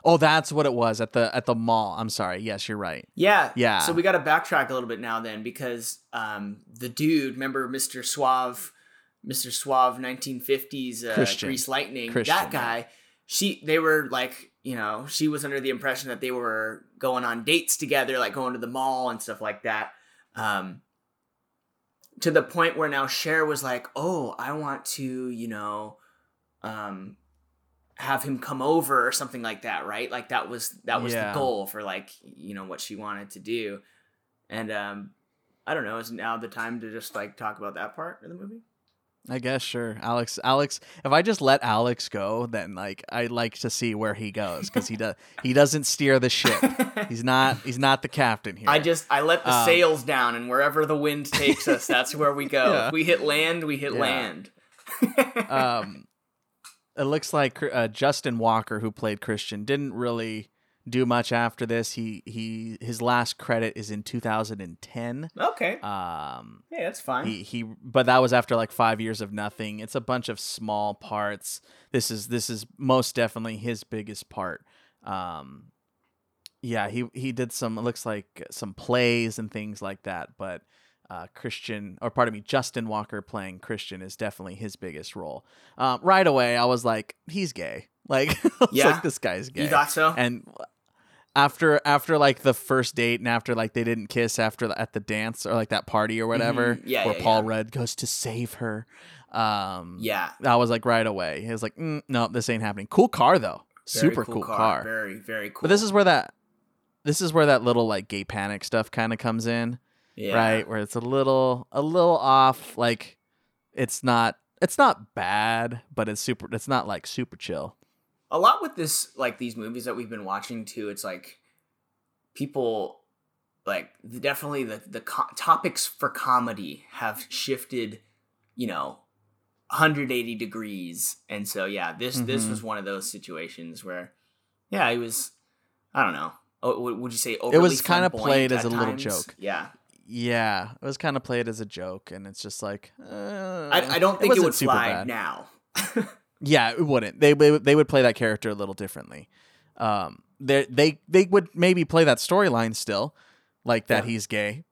Oh, that's what it was at the at the mall. I'm sorry. Yes, you're right. Yeah. Yeah. So we got to backtrack a little bit now then because um, the dude, remember Mr. Suave, Mr. Suave 1950s uh, Christian. Grease Lightning, Christian, that guy, she they were like, you know, she was under the impression that they were going on dates together, like going to the mall and stuff like that. Um, to the point where now Cher was like, "Oh, I want to, you know, um, have him come over or something like that, right? Like that was that was Yeah. the goal for like you know what she wanted to do, and um, I don't know. Is now the time to just like talk about that part of the movie? I guess sure. Alex Alex if I just let Alex go, then like I like to see where he goes cuz he does he doesn't steer the ship. He's not he's not the captain here. I just I let the Um, sails down, and wherever the wind takes us, that's where we go. Yeah. If we hit land, we hit Yeah. land. um it looks like uh, Justin Walker who played Christian didn't really do much after this. He he his last credit is in 2010. okay, Um yeah, that's fine. he he but that was after like 5 years of nothing. It's a bunch of small parts. This is this is most definitely his biggest part. Um yeah, he he did some it looks like some plays and things like that, but uh, Christian, or pardon me, Justin Walker playing Christian is definitely his biggest role. Um, right away, I was like, he's gay. Like, Yeah? like this guy's gay. you thought so? and after after like the first date and after like they didn't kiss after the, at the dance or like that party or whatever, Mhm. Yeah, where yeah, Paul yeah. Rudd goes to save her. Um, yeah, I was like right away. He was like, mm, no, this ain't happening. Cool car though, Very super cool, car. Very very cool. But this is where that this is where that little like gay panic stuff kind of comes in, yeah. right? Where it's a little a little off. Like it's not it's not bad, but it's super. It's not like super chill. A lot with this like these movies that we've been watching too it's like people like the- definitely the the co- topics for comedy have shifted you know 180 degrees. And so yeah this this Mhm. was one of those situations where yeah it was i don't know oh, would you say it was kinda played as a little joke. yeah. Yeah, it was kind of played as a joke, and it's just like uh, I, I don't think it, wasn't would fly now Yeah, it wouldn't. They they would- they would play that character a little differently. Um, they they they would maybe play that storyline still, like that Yeah. he's gay,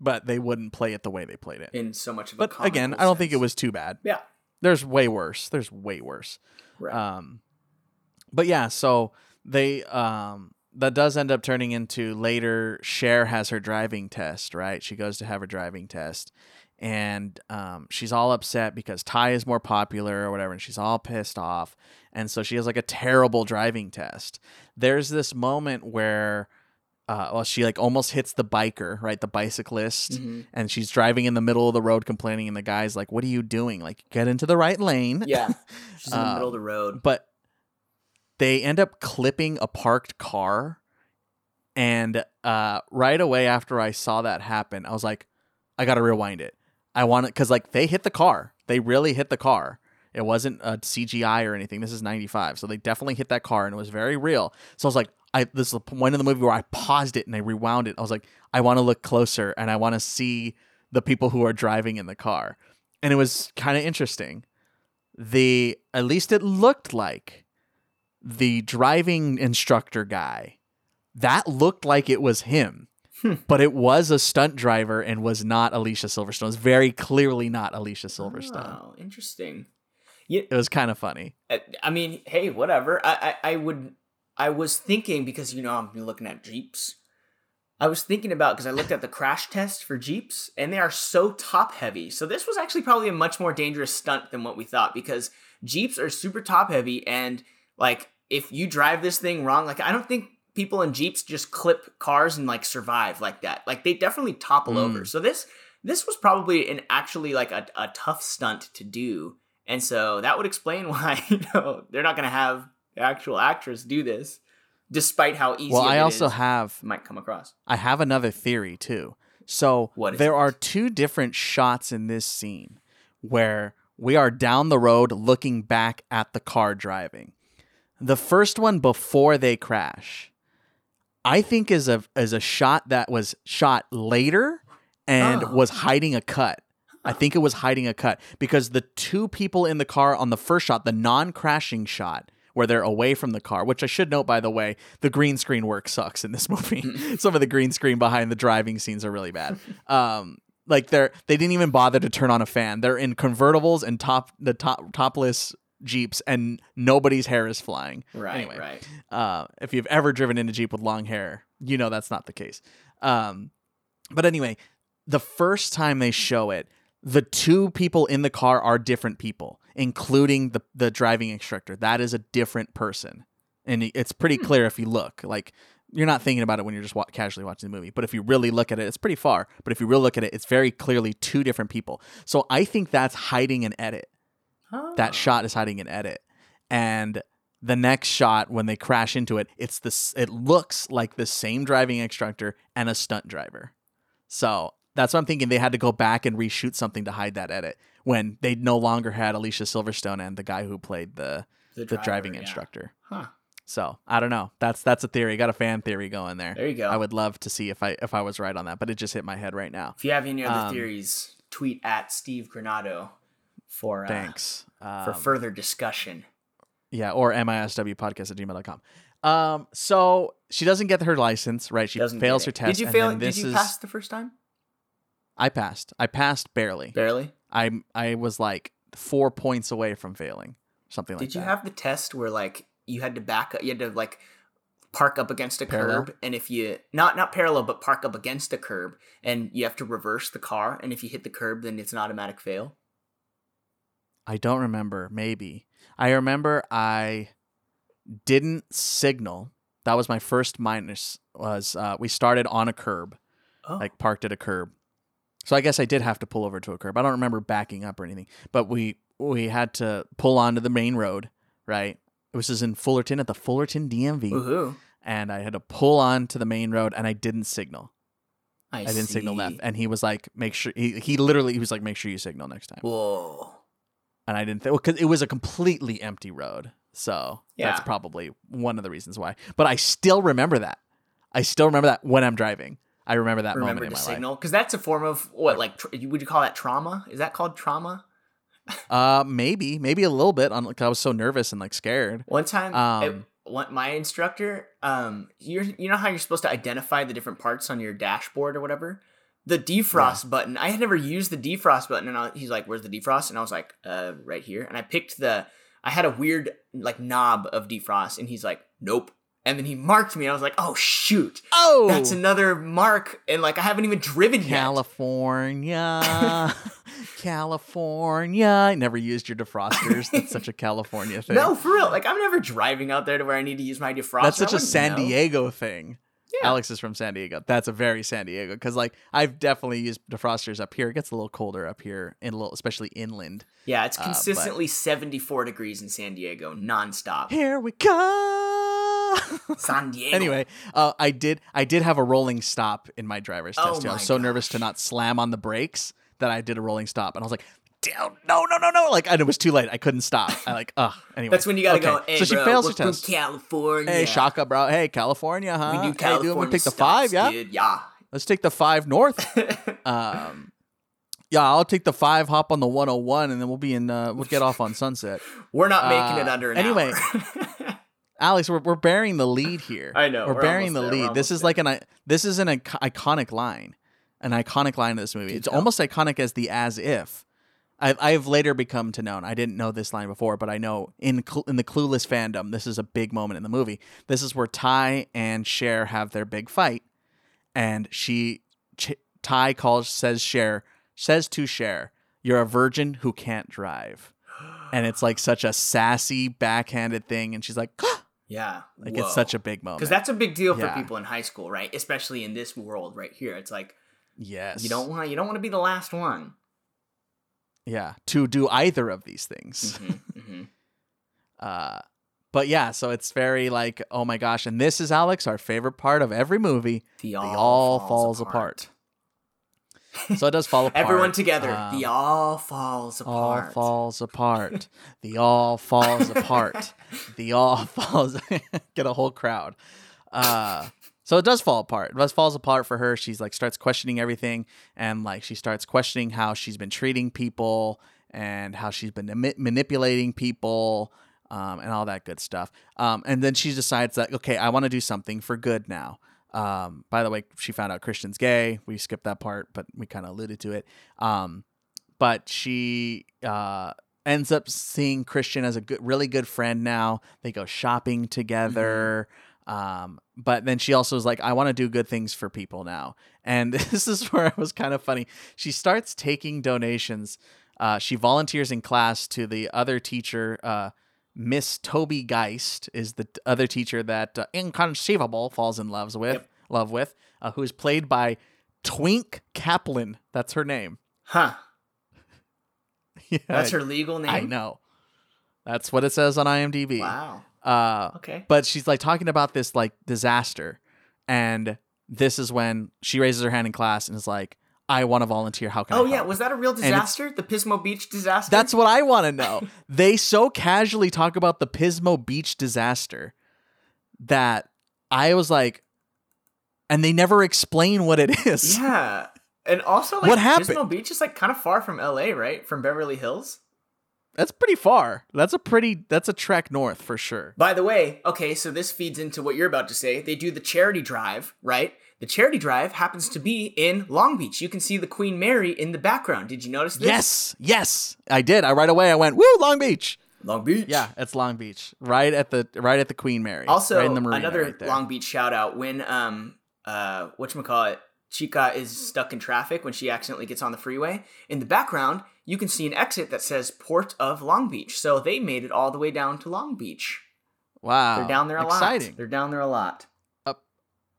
but they wouldn't play it the way they played it. in so much of a But again, I don't think it was too bad. yeah There's way worse. There's way worse. right Um, but yeah, so they um that does end up turning into later. Cher has her driving test, right? She goes to have her driving test, and um, she's all upset because Tai is more popular or whatever, and she's all pissed off, and so she has like a terrible driving test. There's this moment where. Uh, well, she like almost hits the biker, right? The bicyclist, Mhm. and she's driving in the middle of the road complaining, and the guy's like, "What are you doing? Like, get into the right lane." Yeah, she's in the Uh, middle of the road. but they end up clipping a parked car and uh, right away after i saw that happen i was like i gotta rewind it i want it because like they hit the car. They really hit the car. It wasn't a cgi or anything. This is 95 so they definitely hit that car and it was very real. So i was like i this is the point in the movie where i paused it and i rewound it. I was like i want to look closer and i want to see the people who are driving in the car. And it was kind of interesting. The at least it looked like the driving instructor guy that looked like it was him Hmm. but it was a stunt driver and was not alicia silverstone it's very clearly not alicia silverstone Oh, interesting. Yeah, it was kind of funny I, I mean, hey, whatever. I, I, I would. I was thinking because you know I'm looking at Jeeps. I was thinking about because I looked at the crash test for Jeeps and they are so top heavy. So this was actually probably a much more dangerous stunt than what we thought because Jeeps are super top heavy and like if you drive this thing wrong, like I don't think people in Jeeps just clip cars and like survive like that. Like they definitely topple Mm. over. So this this was probably an actually like a, a tough stunt to do. And so that would explain why, you know, they're not gonna have the actual actress do this, despite how easy well i also have might come across. I have another theory too. So there it? are two different shots in this scene where we are down the road looking back at the car driving. The first one before they crash, I think is a is a shot that was shot later and Oh. was hiding a cut. I think it was hiding a cut because the two people in the car on the first shot, the non-crashing shot, where they're away from the car, which I should note by the way, the green screen work sucks in this movie. Some of the green screen behind the driving scenes are really bad. Um, like they're they didn't even bother to turn on a fan. They're in convertibles and top the top topless jeeps, and nobody's hair is flying. Right, Anyway. right. Uh, if you've ever driven in a Jeep with long hair, you know that's not the case. Um, but anyway, the first time they show it, the two people in the car are different people, including the the driving instructor. That is a different person, and it's pretty Hmm. clear if you look. Like you're not thinking about it when you're just wa- casually watching the movie, but if you really look at it, it's pretty far. But if you really look at it, it's very clearly two different people. So I think that's hiding an edit that Oh. shot is hiding an edit. And the next shot when they crash into it it's this it looks like the same driving instructor and a stunt driver. So that's what i'm thinking. They had to go back and reshoot something to hide that edit when they no longer had alicia silverstone and the guy who played the the, driver, driving yeah. instructor. Huh. so i don't know. That's that's a theory. Got a fan theory going there. There you go. i would love to see if i if i was right on that but it just hit my head right now. If you have any other Um, theories, tweet at Steve Granado for uh, thanks for Um, further discussion. Yeah, or miswpodcast at gmail.com. Um, so she doesn't get her license, right? She Doesn't fails her test. Did you fail? Did you is- pass the first time? I passed. I passed barely. Barely. I I was like four points away from failing, something like that. Did you that. have the test where like you had to back up? You had to like park up against a Parallel? curb, and if you not not parallel, but park up against a curb, and you have to reverse the car, and if you hit the curb, then it's an automatic fail. I don't remember. Maybe I remember I didn't signal. That was my first minus. Was uh, we started on a curb, Oh, like parked at a curb. So I guess I did have to pull over to a curb. I don't remember backing up or anything, but we we had to pull onto the main road, right? It was just in Fullerton at the Fullerton DMV, woohoo! and I had to pull on to the main road, and I didn't signal. I, I, didn't signal left, and he was like, "Make sure." He, he literally he was like, "Make sure you signal next time." Whoa. And I didn't think because it was a completely empty road. So that's probably one of the reasons why. But I still remember that. I still remember that when I'm driving. I remember that Remember moment in my signal because that's a form of what like tr- would you call that trauma? Is that called trauma? Uh, maybe, maybe a little bit. On like I was so nervous and like scared. One time, Um, it, one, my instructor, um, you you know how you're supposed to identify the different parts on your dashboard or whatever. The defrost button. I had never used the defrost button, and I, he's like, "Where's the defrost?" And I was like, "Uh, right here." And I picked the. I had a weird like knob of defrost, and he's like, "Nope." and then he marked me. And I was like, oh shoot, Oh, that's another mark, and like I haven't even driven yet. California. California. I never used your defrosters. That's such a California thing. No, for real. Like I'm never driving out there to where I need to use my defroster. That's such a San know. Diego thing. Yeah. Alex is from San Diego. That's a very San Diego because like I've definitely used defrosters up here. It gets a little colder up here, in a little, especially inland. Yeah, it's Uh, consistently 74 degrees in San Diego, nonstop. Here we go. San Diego. anyway, uh, I did I did have a rolling stop in my driver's Oh test. too. I was so nervous to not slam on the brakes that I did a rolling stop, and I was like, "Damn, no, no, no, no!" Like, and it was too late. I couldn't stop. I like, ugh. Anyway, That's when you gotta Okay, go. Hey, so she bro, fails her test. California. Hey, Shaka, bro. Hey, California, huh? We do Hey, California. dude, we pick the five, yeah. dude. Yeah. Let's take the five north. um, yeah, I'll take the five. Hop on the 101, and then we'll be in. Uh, we'll get off on Sunset. We're not making it Uh, under an anyway. Alex, we're, we're bearing the lead here. I know, We're, we're bearing the there, lead. This is like an i- this is an ic- iconic line, an iconic line of this movie. It's tell. almost iconic as the as if. I, I have later become to known. I didn't know this line before, but I know in cl- in the Clueless fandom, this is a big moment in the movie. This is where Tai and Cher have their big fight, and she Ch- Tai calls says Cher says to Cher, "You're a virgin who can't drive," and it's like such a sassy backhanded thing, and she's like. yeah. Like it's such a big moment. because that's a big deal for Yeah. people in high school, right? Especially in this world right here. It's like yes. you don't want you don't want to be the last one. Yeah, to do either of these things. Mhm, mhm. Uh but yeah, so it's very like, oh my gosh, and this is Alex, our favorite part of every movie. The The all, all falls apart. So it does fall apart. Everyone together. Um, the all falls apart all apart. falls apart. the all falls apart. The all falls. Get a whole crowd. Uh, so it does fall apart. It does falls apart for her. She's like starts questioning everything, and like she starts questioning how she's been treating people and how she's been mani- manipulating people. Um, and all that good stuff. Um, and then she decides that okay, I want to do something for good now. Um, by the way, she found out Christian's gay. We skipped that part, but we kind of alluded to it. Um, but she uh, ends up seeing Christian as a good, really good friend now. They go shopping together. Um, but then she also is like, I want to do good things for people now. And this is where it was kind of funny. She starts taking donations. Uh, she volunteers in class to the other teacher. Uh, Miss Toby Geist is the other teacher that uh, Inconceivable falls in love with, Yep. love with, uh, who is played by Twink Kaplan. That's her name. Huh. Yeah, That's her legal name. I know. That's what it says on IMDb. Wow. Uh, Okay. but she's like talking about this like disaster, and this is when she raises her hand in class and is like, "I want to volunteer. How can I?" Oh yeah, help?" was that a real disaster? The Pismo Beach disaster? That's what I want to know. they so casually talk about the Pismo Beach disaster that I was like, and they never explain what it is. Yeah. And also like What happened? Pismo Beach is like kind of far from LA, right? From Beverly Hills. That's pretty far. That's a pretty. That's a trek north for sure. By the way, okay, so this feeds into what you're about to say. They do the charity drive, right? The charity drive happens to be in Long Beach. You can see the Queen Mary in the background. Did you notice this? Yes, yes, I did. I right away. I went, "Woo, Long Beach." Long Beach. Yeah, it's Long Beach, right at the right at the Queen Mary. Also, right in the marina another right. Long Beach shout out when um uh whatchamacallit, Chica is stuck in traffic when she accidentally gets on the freeway. In the background, you can see an exit that says Port of Long Beach. So they made it all the way down to Long Beach. Wow, They're down there a Exciting. lot. They're down there a lot.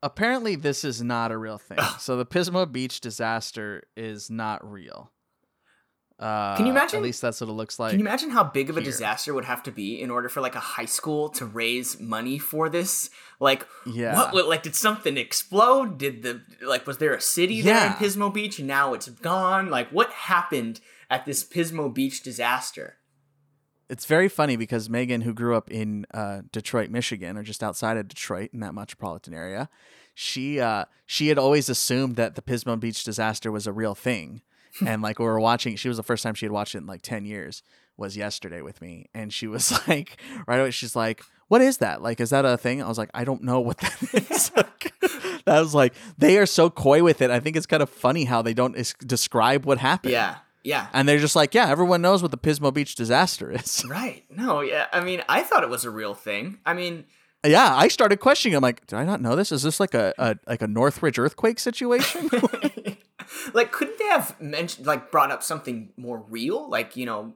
Apparently, this is not a real thing. so the Pismo Beach disaster is not real. Uh, Can you imagine- At least that's what it looks like. Can you imagine how big of a here. disaster would have to be in order for like a high school to raise money for this? Like, Yeah. what? what- Like, did something explode? Did the like was there a city there in Pismo Beach and now it's gone? Like, what happened at this Pismo Beach disaster? it's very funny because Megan, who grew up in uh, Detroit, Michigan, or just outside of Detroit in that metropolitan area, she uh, she had always assumed that the Pismo Beach disaster was a real thing, and like we were watching, she was the first time she had watched it in like ten years. Was yesterday with me, and she was like, right away, she's like, "What is that? Like, is that a thing?" I was like, "I don't know what that is." that was like they are so coy with it. I think it's kind of funny how they don't is- describe what happened. Yeah, yeah. and they're just like, "Yeah, everyone knows what the Pismo Beach disaster is." Right. No, yeah. I mean, I thought it was a real thing. I mean, yeah, I started questioning. I'm like, did I not know this? Is this like a, a like a Northridge earthquake situation? like, couldn't they have mentioned, like, brought up something more real? Like, you know,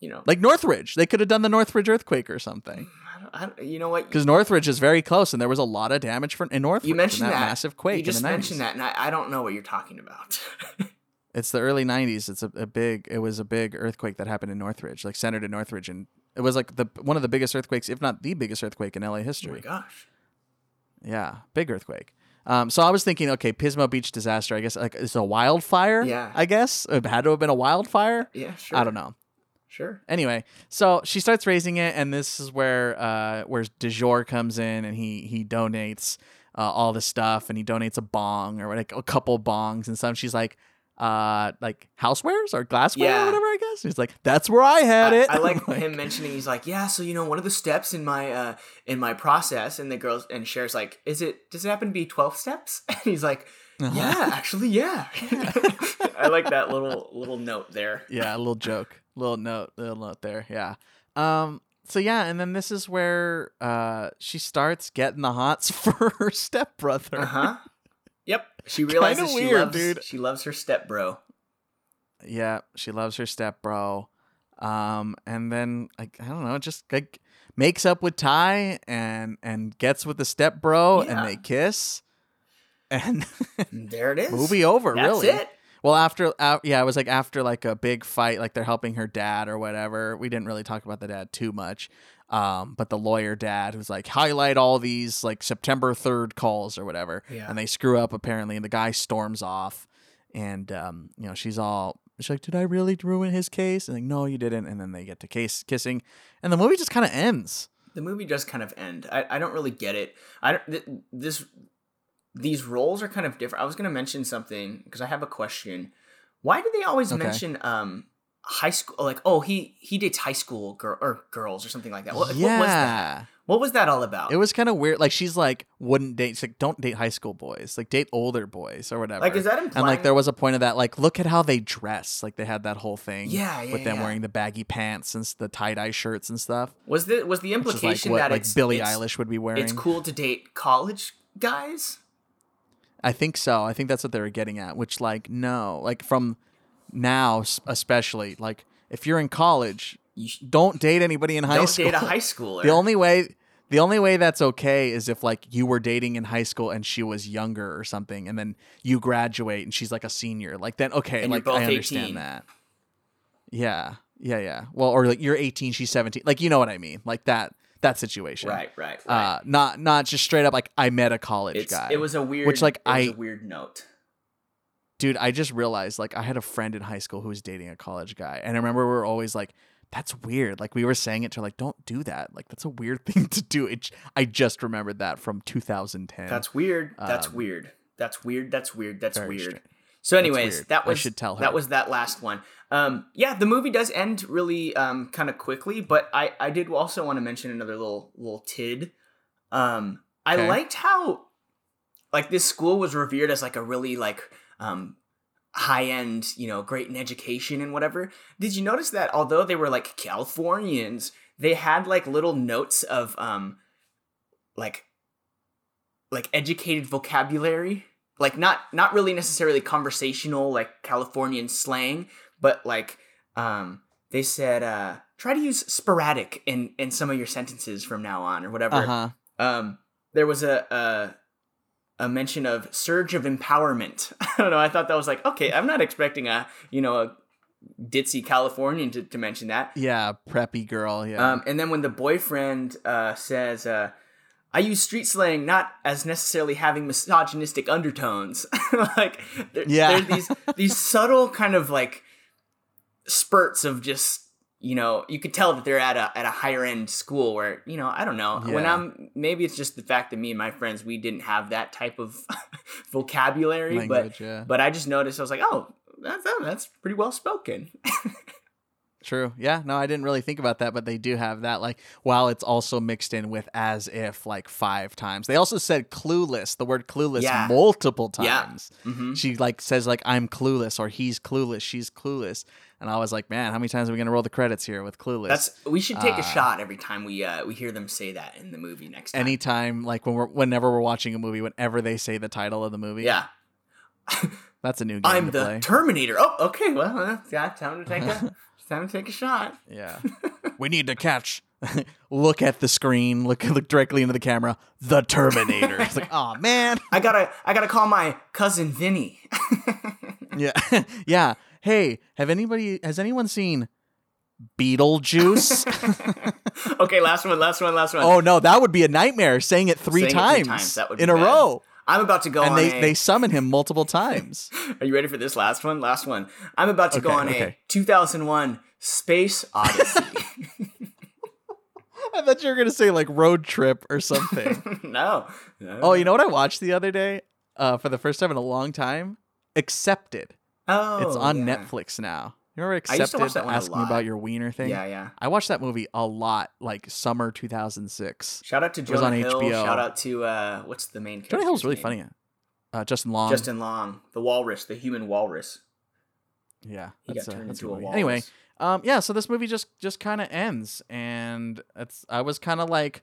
you know, like Northridge, they could have done the Northridge earthquake or something. I don't, I don't, you know what? Because Northridge is very close, and there was a lot of damage for in Northridge. You mentioned in that, massive quake. You just the 90s. mentioned that, and I, I don't know what you're talking about. It's the early '90s. It's a, a big. It was a big earthquake that happened in Northridge, like centered in Northridge, and it was like the one of the biggest earthquakes, if not the biggest earthquake in LA history oh my gosh. Yeah, big earthquake. Um, so I was thinking, okay, Pismo Beach disaster. I guess like it's a wildfire. Yeah. I guess it had to have been a wildfire. Yeah, sure. I don't know. Sure. Anyway, so she starts raising it, and this is where uh, where DuJour comes in, and he he donates uh, all the stuff, and he donates a bong or like a couple bongs and stuff. She's like, uh, like housewares or glassware Yeah. or whatever. I guess he's like, that's where I had I, it. I like him mentioning he's like, yeah, so you know, one of the steps in my uh in my process, and the girls and Cher's like, is it does it happen to be twelve steps? And he's like, Uh-huh. yeah, actually, yeah. I like that little little note there. yeah, a little joke, little note, little note there. Yeah. Um. So yeah, and then this is where uh she starts getting the hots for her stepbrother. Uh huh. Yep. She realizes she weird, loves dude. she loves her step bro. Yeah, she loves her step bro. Um, and then like I don't know, just like makes up with Tai and and gets with the step bro Yeah. and they kiss. And there it is. movie over, That's really. it. Well, after uh, yeah, it was like after like a big fight, like they're helping her dad or whatever. We didn't really talk about the dad too much. Um, but the lawyer dad was like highlight all these like September third calls or whatever, Yeah. and they screw up apparently, and the guy storms off, and um, you know she's all she's like, did I really ruin his case? And like, no, you didn't. And then they get to case kissing, and the movie just kind of ends. the movie does kind of end. I, I don't really get it. I don't th- this these roles are kind of different. I was gonna mention something because I have a question. Why do they always Okay. mention um high school? Like oh he he dates high school girl or girls or something like that. What, yeah. what was that? What was that all about? It was kind of weird. Like she's like, wouldn't date. She's like, don't date high school boys. Like date older boys or whatever. like is that implying? And like there was a point of that, like look at how they dress. Like they had that whole thing, Yeah, yeah, with them yeah. wearing the baggy pants and the tie dye shirts and stuff. was the was the implication like what that like it's Billie it's, Eilish would be wearing. It's cool to date college guys. I think so. I think that's what they were getting at. Which like no, like from now especially, like if you're in college, You sh- don't date anybody in high don't school. date a high schooler. the only way. The only way that's okay is if like you were dating in high school and she was younger or something, and then you graduate and she's like a senior. Like then okay, And like I understand 18. that. Yeah, yeah, yeah. Well, or like you're 18, she's 17. Like you know what I mean? Like that that situation. right, right, right. Uh, not not just straight up like I met a college it's, guy. it was a weird, which, like, it was I- a weird note. Dude. I just realized like I had a friend in high school who was dating a college guy, and I remember we were always like. That's weird. Like we were saying it to her, like, don't do that. Like that's a weird thing to do. It. I just remembered that from 2010. That's weird. That's Um, weird. That's weird. That's weird. That's weird. strange. So, anyways, weird. that I was should tell her. that was that last one. Um, yeah, the movie does end really um kind of quickly, but I I did also want to mention another little little tid. Um, I Okay. liked how like this school was revered as like a really like um high end, you know, great in education and whatever. Did you notice that although they were like Californians, they had like little notes of um like like educated vocabulary like not not really necessarily conversational like californian slang but like um they said uh try to use sporadic in in some of your sentences from now on or whatever Uh huh. um there was a a a mention of surge of empowerment i don't know i thought that was like okay i'm not expecting a you know a ditzy californian to, to mention that Yeah, preppy girl. Yeah. um, and then when the boyfriend uh, says, uh, "I use street slang not as necessarily having misogynistic undertones," like there, Yeah. there's these these subtle kind of like spurts of just you know you could tell that they're at a at a higher end school where you know I don't know when I'm maybe it's just the fact that me and my friends we didn't have that type of vocabulary, Language. but yeah. but I just noticed I was like, oh, that's that's pretty well spoken. True. Yeah. No, I didn't really think about that, but they do have that. Like, while it's also mixed in with as if like five times. They also said clueless, the word clueless Yeah. multiple Yeah. times. Mm-hmm. She like says like I'm clueless or he's clueless, she's clueless, and I was like, man, how many times are we gonna roll the credits here with clueless? That's we should take Uh, a shot every time we uh, we hear them say that in the movie next time. anytime like when we're whenever we're watching a movie, whenever they say the title of the movie. yeah, that's a new game I'm the play. Terminator. Oh, okay. Well, yeah, time to take a time to take a shot. Yeah. we need to catch. look at the screen. Look look directly into the camera. The Terminator. It's like, oh man. I gotta I gotta call my cousin Vinny. Yeah. yeah. Hey, have anybody has anyone seen Beetlejuice? okay, last one, last one, last one. oh no, that would be a nightmare. Saying it three, Saying it three times, times, that would be in a bad. row. I'm about to go And on they, a. they summon him multiple times. Are you ready for this last one? Last one. I'm about to go Okay, on a 2001 Space Odyssey. I thought you were gonna say like road trip or something. no. no. oh, you know what I watched the other day? Uh, for the first time in a long time? Accepted. Oh, It's on yeah. Netflix now. You remember to Accepted? watch that one a Ask me about your wiener thing. Yeah, yeah. I watched that movie a lot, like summer 2006. Shout out to was on Hill. HBO. Shout out to uh, what's the main character? Jonah Hill's really funny. Uh, Justin Long. Justin Long, the walrus, the human walrus. Yeah, He got a, turned that's a into a walrus. Anyway, um, yeah. So this movie just just kind of ends, and it's I was kind of like,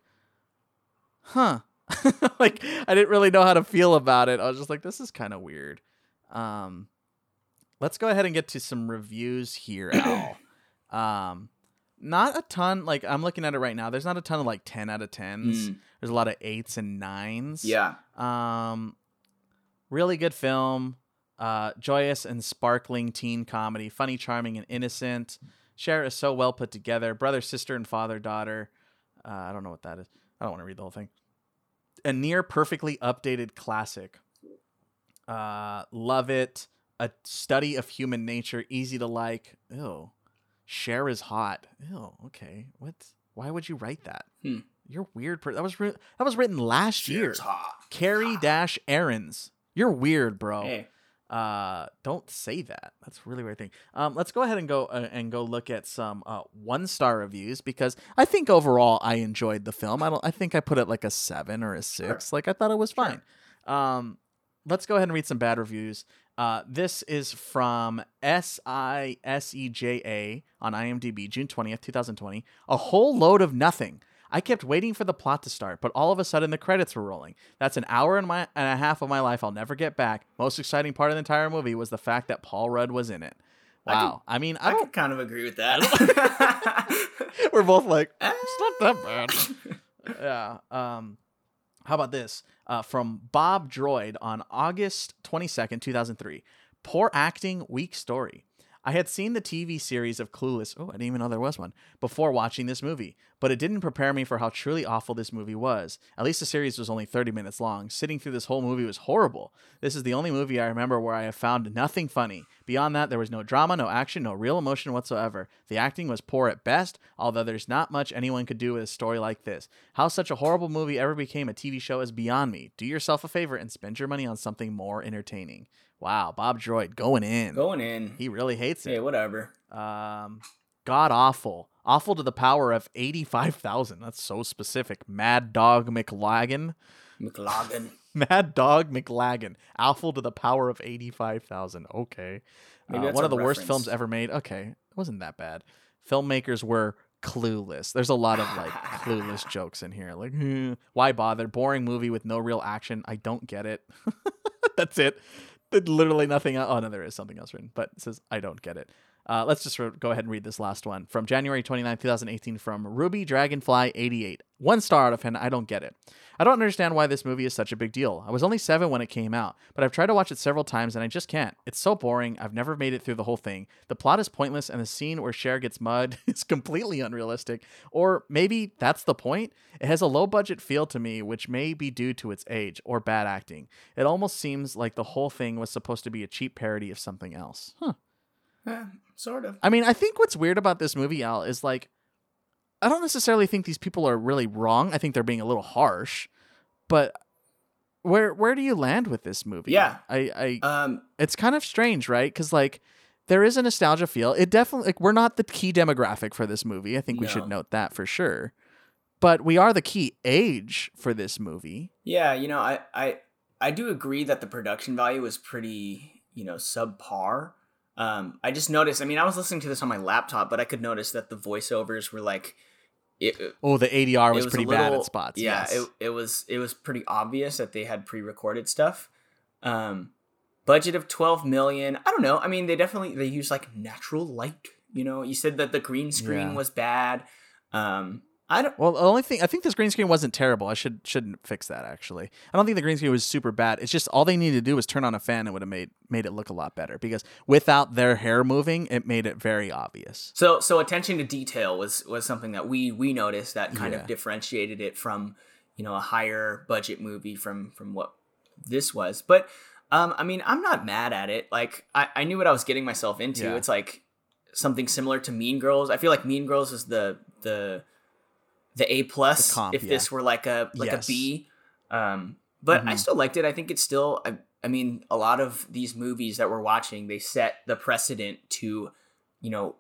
huh, like I didn't really know how to feel about it. I was just like, this is kind of weird. Um, let's go ahead and get to some reviews here, Al. um, not a ton. Like I'm looking at it right now. There's not a ton of like ten out of tens. Mm, There's a lot of eights and nines. yeah. Um, really good film. Uh, joyous and sparkling teen comedy, funny, charming, and innocent. Cher is so well put together. Brother, sister, and father, daughter. Uh, I don't know what that is. I don't want to read the whole thing. A near perfectly updated classic. Uh, love it. A study of human nature, easy to like. Ew. Cher is hot. Ew. Okay. What? Why would you write that? Hmm. You're weird. Per- that was ri- that was written last year. Cheers, ha. Carrie Dash Aaron's. You're weird, bro. Hey, Uh, don't say that. That's really weird thing. Um, let's go ahead and go uh, and go look at some uh, one star reviews because I think overall I enjoyed the film. I don't. I think I put it like a seven or a six. Like I thought it was fine. Um, let's go ahead and read some bad reviews. Uh, this is from S I S E J A on IMDb, June twentieth, two thousand twenty. A whole load of nothing. I kept waiting for the plot to start, but all of a sudden the credits were rolling. That's an hour and, my, and a half of my life I'll never get back. Most exciting part of the entire movie was the fact that Paul Rudd was in it. I can- Wow. I, mean, I I could kind of agree with that. We're both like, it's not that bad. yeah. Um, how about this? Uh, from Bob Droid on August 22nd, 2003. Poor acting, weak story. I had seen the TV series of Clueless. Oh, I didn't even know there was one before watching this movie, but it didn't prepare me for how truly awful this movie was. At least the series was only 30 minutes long. Sitting through this whole movie was horrible. This is the only movie I remember where I have found nothing funny. Beyond that, there was no drama, no action, no real emotion whatsoever. The acting was poor at best, although there's not much anyone could do with a story like this. How such a horrible movie ever became a TV show is beyond me. Do yourself a favor and spend your money on something more entertaining. Wow, Bob Droid going in. Going in. He really hates it. Hey, whatever. Um, God awful. Awful to the power of 85,000. That's so specific. Mad Dog McLagan. McLagan. Mad Dog McLagan. Awful to the power of 85,000. Okay. Uh, one of the worst films ever made. Okay. It wasn't that bad. Filmmakers were clueless. There's a lot of like clueless jokes in here. Like, "Hmm, why bother? Boring movie with no real action. I don't get it. That's it. Literally nothing. Oh no, there is something else written, but it says I don't get it. Uh, let's just re- go ahead and read this last one from January 29, 2018, from Ruby Dragonfly 88. One star out of 10. I don't get it. I don't understand why this movie is such a big deal. I was only seven when it came out, but I've tried to watch it several times and I just can't. It's so boring. I've never made it through the whole thing. The plot is pointless and the scene where Cher gets mud is completely unrealistic. Or maybe that's the point. It has a low budget feel to me, which may be due to its age or bad acting. It almost seems like the whole thing was supposed to be a cheap parody of something else. Huh. Eh, sort of. I mean, I think what's weird about this movie, Al, is like, I don't necessarily think these people are really wrong. I think they're being a little harsh, but where where do you land with this movie? Yeah. I, I Um, it's kind of strange, right? Because like there is a nostalgia feel. It definitely like we're not the key demographic for this movie. I think we should note that for sure. But we are the key age for this movie. Yeah, you know, I I I do agree that the production value was pretty, you know, subpar. Um, I just noticed. I mean, I was listening to this on my laptop, but I could notice that the voiceovers were like, it, Oh, the ADR was, was pretty bad little- at spots. Yeah, yes. it, it was it was pretty obvious that they had pre-recorded stuff. Um, budget of twelve million. I don't know. I mean, they definitely they use like natural light. You know, you said that the green screen Yeah. was bad. Um, I don't. Well, the only thing I think this green screen wasn't terrible. I should shouldn't fix that actually. I don't think the green screen was super bad. It's just all they needed to do was turn on a fan and would have made made it look a lot better because without their hair moving, it made it very obvious. So so attention to detail was was something that we we noticed that kind Yeah. of differentiated it from you know a higher budget movie from from what this was. But um I mean I'm not mad at it. Like I, I knew what I was getting myself into. Yeah. It's like something similar to Mean Girls. I feel like Mean Girls is the the the A plus The comp, if yeah. this were like a like Yes. a B. Um but I Mhm. still liked it. I think it's still I, I mean a lot of these movies that we're watching they set the precedent to you know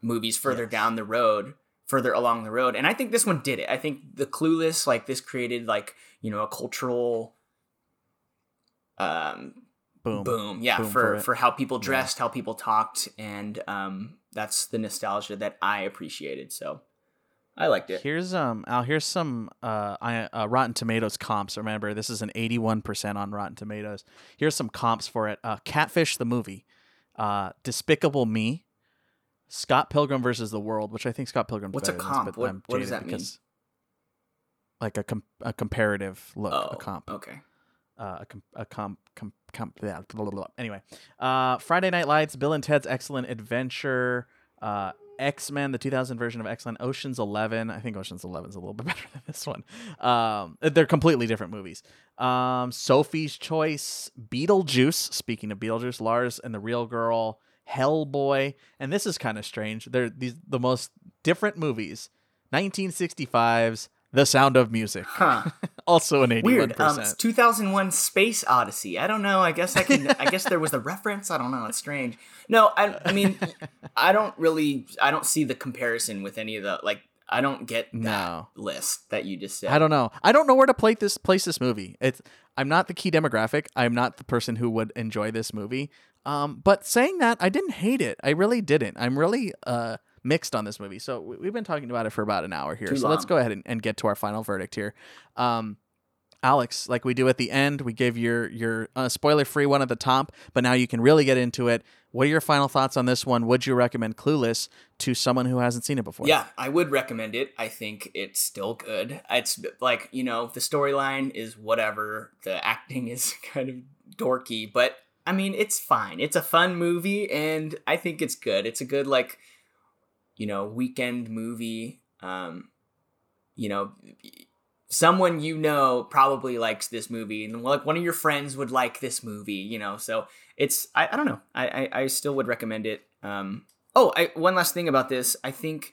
movies further Yes. down the road further along the road and i think this one did it i think the clueless like this created like you know a cultural um Boom. boom, yeah Boom for for for, how people dressed how people talked and um that's the nostalgia that i appreciated so i liked it Here's um Al. Here's some uh, I, uh Rotten Tomatoes comps. Remember, this is an 81% on Rotten Tomatoes. Here's some comps for it. Uh, Catfish the movie, uh, Despicable Me, Scott Pilgrim versus the World, which I think Scott Pilgrim's What's a than this, comp? What- what does that mean? Like a com- a comparative look, oh a comp okay uh, a, com- a comp, com- comp yeah, blah, blah, blah. Anyway, uh, Friday Night Lights, Bill and Ted's Excellent Adventure, uh, X Men, the 2000 version of X Men, Ocean's Eleven. I think Ocean's Eleven is a little bit better than this one. Um, they're completely different movies. Um, Sophie's Choice, Beetlejuice. Speaking of Beetlejuice, Lars and the Real Girl, Hellboy, and this is kind of strange. They're these the most different movies. 1965's The Sound of Music, huh also an 81%. Weird. Um, it's 2001 Space Odyssey. I don't know. I guess I can. I guess there was a reference. I don't know. It's strange. No, I. I mean, I don't really. I don't see the comparison with any of the like. I don't get that No. list that you just said. I don't know. I don't know where to play this place this movie. It's I'm not the key demographic. I'm not the person who would enjoy this movie. Um, but saying that, I didn't hate it. I really didn't. I'm really uh mixed on this movie. So we- we've been talking about it for about an hour here. Too so let's go ahead and, and get to our final verdict here. Um, Alex, like we do at the end, we give your your uh, spoiler free one at the top, but now you can really get into it. What are your final thoughts on this one? Would you recommend Clueless to someone who hasn't seen it before? Yeah, I would recommend it. I think it's still good. It's like you know the storyline is whatever. The acting is kind of dorky, but I mean it's fine. It's a fun movie, and I think it's good. It's a good like you know weekend movie. Um, you know, someone you know probably likes this movie, and like one of your friends would like this movie. You know, so it's I, I don't know. I, I I still would recommend it. Um, oh, I one last thing about this. I think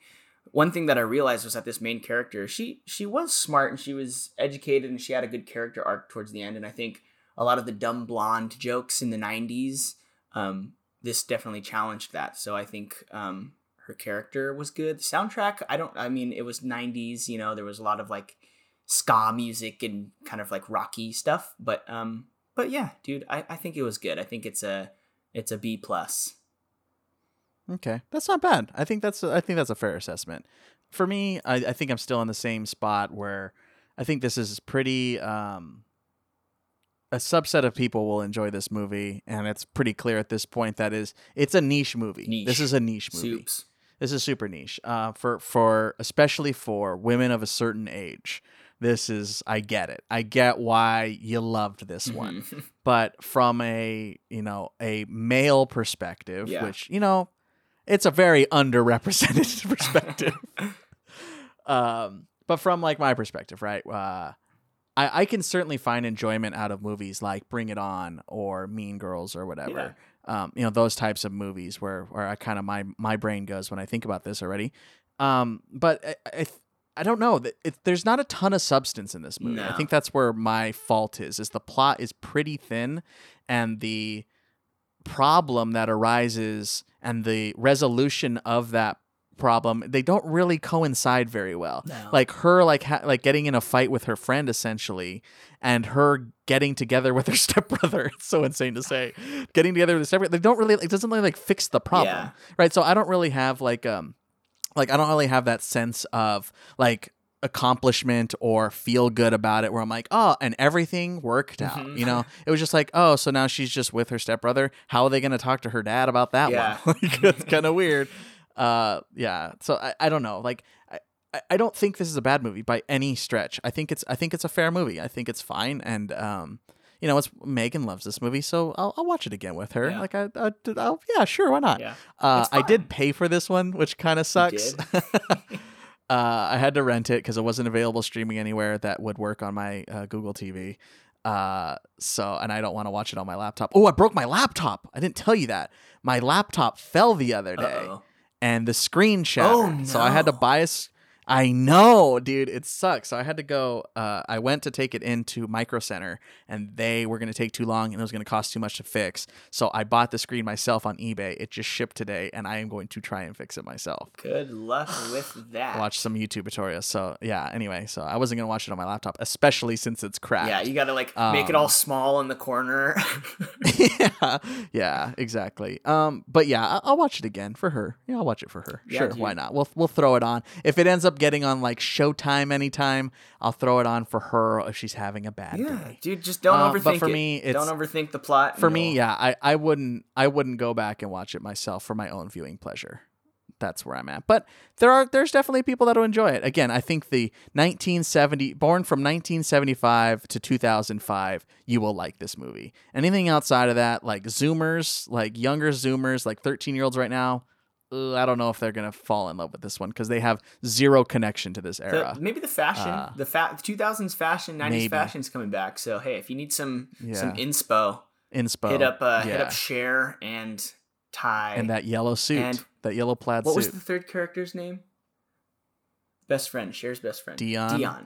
one thing that I realized was that this main character, she she was smart and she was educated and she had a good character arc towards the end. And I think a lot of the dumb blonde jokes in the '90s, um, this definitely challenged that. So I think um, her character was good. The soundtrack, I don't. I mean, it was '90s. You know, there was a lot of like ska music and kind of like rocky stuff. But um, but yeah, dude, I, I think it was good. I think it's a it's a B plus. Okay, that's not bad. I think that's I think that's a fair assessment. For me, I, I think I'm still in the same spot where I think this is pretty. Um, a subset of people will enjoy this movie, and it's pretty clear at this point that is it's a niche movie. Niche. This is a niche movie. Soups. This is super niche. Uh, for for especially for women of a certain age. This is I get it. I get why you loved this one Mhm. but from a you know a male perspective Yeah. which you know it's a very underrepresented perspective um but from like my perspective right uh I, I can certainly find enjoyment out of movies like Bring It On or Mean Girls or whatever. Um, you know those types of movies where where I kind of my my brain goes when I think about this already. Um, but I, I I don't know. Th- It, there's not a ton of substance in this movie. I think that's where my fault is. Is the plot is pretty thin, and the problem that arises and the resolution of that problem they don't really coincide very well No. like her like ha- like getting in a fight with her friend essentially and her getting together with her stepbrother it's so insane to say getting together with her stepbrother they don't really it doesn't really like fix the problem Yeah. right so i don't really have like um like i don't really have that sense of like accomplishment or feel good about it where i'm like oh and everything worked out Mhm. you know it was just like oh so now she's just with her stepbrother how are they going to talk to her dad about that Yeah. one like it's kind of weird uh yeah so i, I don't know like I, I- don't think this is a bad movie by any stretch i think it's i think it's a fair movie i think it's fine and um you know it's megan loves this movie so i'll, I'll watch it again with her Yeah. like I, I I'll, yeah sure why not Yeah. uh, I did pay for this one, which kind of sucks. uh, I had to rent it because it wasn't available streaming anywhere that would work on my uh, Google TV. Uh, so, and I don't want to watch it on my laptop. Oh, I broke my laptop. I didn't tell you that. My laptop fell the other day Uh-oh. And the screen shattered. Oh, So I had to no. buy a. s- I know, dude. It sucks. So I had to go. Uh, I went to take it into Micro Center, and they were going to take too long, and it was going to cost too much to fix. So I bought the screen myself on eBay. It just shipped today, and I am going to try and fix it myself. Good luck with that. Watch some YouTube tutorials. So yeah. Anyway, so I wasn't going to watch it on my laptop, especially since it's cracked. Yeah, you gotta like make it all Um, small in the corner. yeah, yeah, exactly. Um, but yeah, I- I'll watch it again for her. Yeah, I'll watch it for her. Yeah, sure, dude. why not? We'll we'll throw it on. If it ends up getting on like Showtime anytime, I'll throw it on for her if she's having a bad yeah, day. dude, just don't Uh, overthink but for it. me, it's- don't overthink the plot. For me, yeah, I, I wouldn't I wouldn't go back and watch it myself for my own viewing pleasure. That's where I'm at. But there are there's definitely people that'll enjoy it. Again, I think the 1970 born from 1975 to 2005, you will like this movie. Anything outside of that, like Zoomers, like younger Zoomers, like 13 year olds right now, I don't know if they're gonna fall in love with this one because they have zero connection to this The- era. maybe the fashion, Uh, the fa- 2000s fashion, 90s maybe. fashion's coming back. So hey, if you need some some inspo, Inspo, hit up uh, hit up Cher and Tai. and that yellow suit, and- that yellow plaid suit. what was the third character's name? Best friend, Cher's best friend, Dionne? Dionne.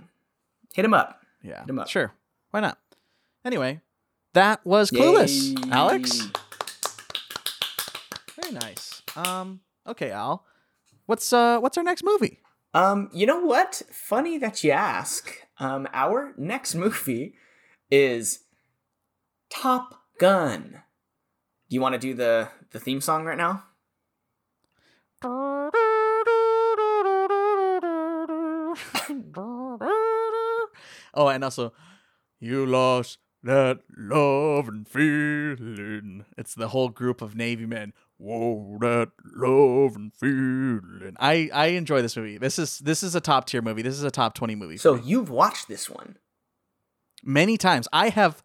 Hit him up. Yeah. Hit 'em up. Sure. Why not? Anyway, that was Clueless. Yay. Alex? Very nice. Um, okay, Al. What's uh what's our next movie? Um, you know what? Funny that you ask. Um, our next movie is Top Gun. Do you want to do the the theme song right now? oh, and also you lost that love and feeling. It's the whole group of Navy men. Whoa, that love and feeling. I I enjoy this movie. This is this is a top tier movie. This is a top twenty movie. So you've watched this one. many times. I have.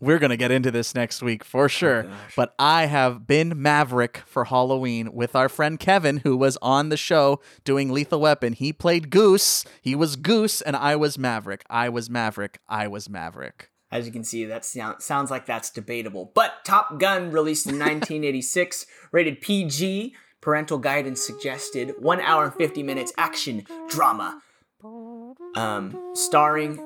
We're gonna get into this next week for oh, sure. gosh. but I have been Maverick for Halloween with our friend Kevin, who was on the show doing Lethal Weapon. He played Goose. He was Goose, and I was Maverick. I was Maverick. I was Maverick. As you can see, that sound, sounds like that's debatable. But Top Gun, released in 1986, rated PG, parental guidance suggested, 1 hour and 50 minutes action drama. Um, starring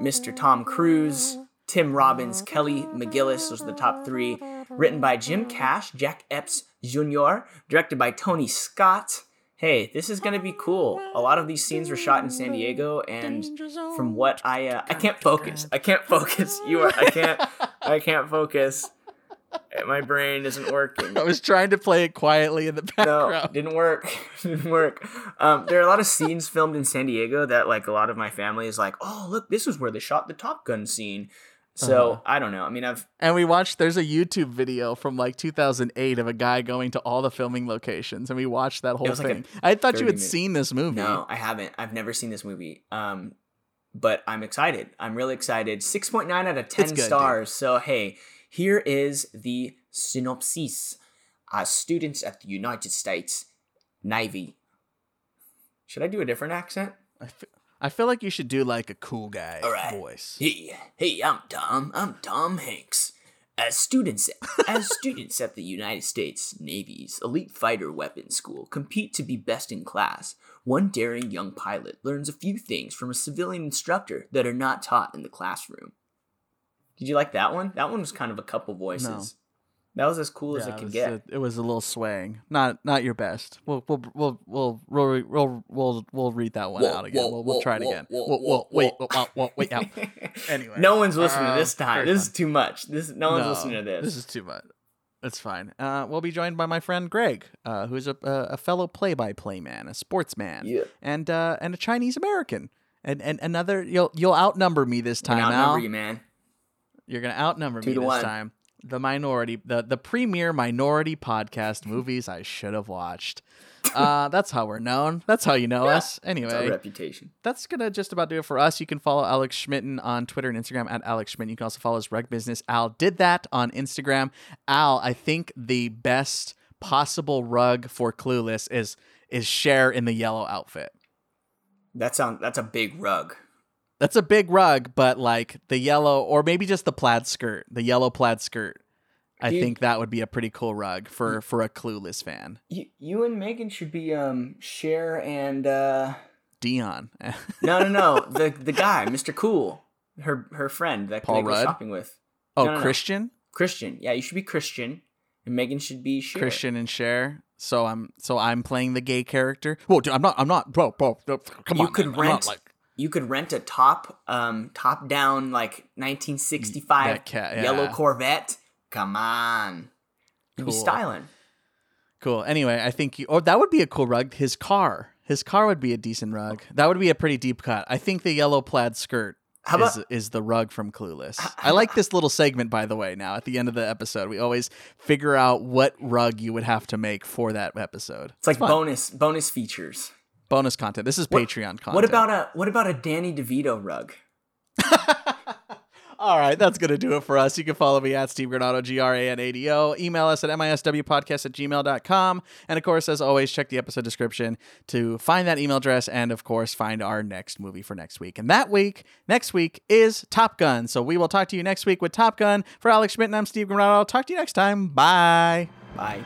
Mr. Tom Cruise, Tim Robbins, Kelly McGillis, those are the top three. Written by Jim Cash, Jack Epps Jr., directed by Tony Scott. Hey, this is gonna be cool. A lot of these scenes were shot in San Diego, and from what I uh, I can't focus. I can't focus. You are. I can't. I can't focus. My brain isn't working. I was trying to play it quietly in the background. No, background. didn't work. didn't work. Um, there are a lot of scenes filmed in San Diego that, like, a lot of my family is like, "Oh, look, this is where they shot the Top Gun scene." So Uh-huh. I don't know. I mean, I've And we watched. There's a YouTube video from like 2008 of a guy going to all the filming locations, and we watched that whole was like thing. I thought you had minute- seen this movie. no, I haven't. I've never seen this movie. Um, but I'm excited. I'm really excited. Six point nine out of ten It's good, dude. stars. So hey, here is the synopsis. As students at the United States Navy. Should I do a different accent? I I feel like you should do like a cool guy All right. voice. Hey, hey, I'm Tom. I'm Tom Hanks. As students, as students at the United States Navy's elite fighter weapons school compete to be best in class, one daring young pilot learns a few things from a civilian instructor that are not taught in the classroom. Did you like that one? That one was kind of a couple voices. That was as cool as Yeah, it it could get. a, it was a little swaying. Not not your best. We'll we'll we'll we'll we'll we'll, we'll, we'll read that one Whoa, out again. whoa, we'll we'll try it whoa, again. whoa, Whoa, wait, whoa. wait out. Anyway, no one's listening uh, this time. This is too much. This no one's No, listening to this. This is too much. It's fine. Uh, we'll be joined by my friend Greg, uh, who's a, a fellow play-by-play man, a sportsman, Yeah. and uh, and a Chinese American. And, and another, you'll you'll outnumber me this time, Outnumber you, man. You're gonna outnumber Two me this one. time. The minority, the the premier minority podcast movies I should have watched. Uh, that's how we're known. That's how you know us. It's our Anyway, reputation. that's gonna just about do it for us. You can follow Alex Schmitten on Twitter and Instagram at Alex Schmitten. You can also follow his rug business. Al did that on Instagram. Al, I think the best possible rug for Clueless is is Cher in the yellow outfit. That sound that's a big rug. That's a big rug, but like the yellow, or maybe just the plaid skirt, the yellow plaid skirt. I Dude. think that would be a pretty cool rug for for a clueless fan. You, you and Megan should be um Cher and uh Dionne, no no no the the guy Mr. Cool her her friend that Paul Rudd? shopping with oh No, no, no. Christian, Christian yeah you should be Christian and Megan should be Cher. Christian and Cher. So I'm so I'm playing the gay character. Whoa, dude, I'm not. I'm not, bro, bro. bro, Come on, You on, could man. Rent- like you could rent a top um top down like 1965 That cat- yellow yeah. Corvette come on be Cool. styling cool. Anyway, I think you. Oh, that would be a cool rug. His car. His car would be a decent rug. That would be a pretty deep cut. I think the yellow plaid skirt How is, about- is the rug from Clueless. I like this little segment, by the way. Now at the end of the episode, we always figure out what rug you would have to make for that episode. it's like fun. bonus bonus features bonus content. This is What- Patreon content. what about a what about a Danny DeVito rug All right, that's going to do it for us. You can follow me at Steve Granado, G R A N A D O. Email us at miswpodcast at gmail.com. And of course, as always, check the episode description to find that email address and, of course, find our next movie for next week. And that week, next week, is Top Gun. So we will talk to you next week with Top Gun. For Alex Schmitten I'm Steve Granado. Talk to you next time. Bye. bye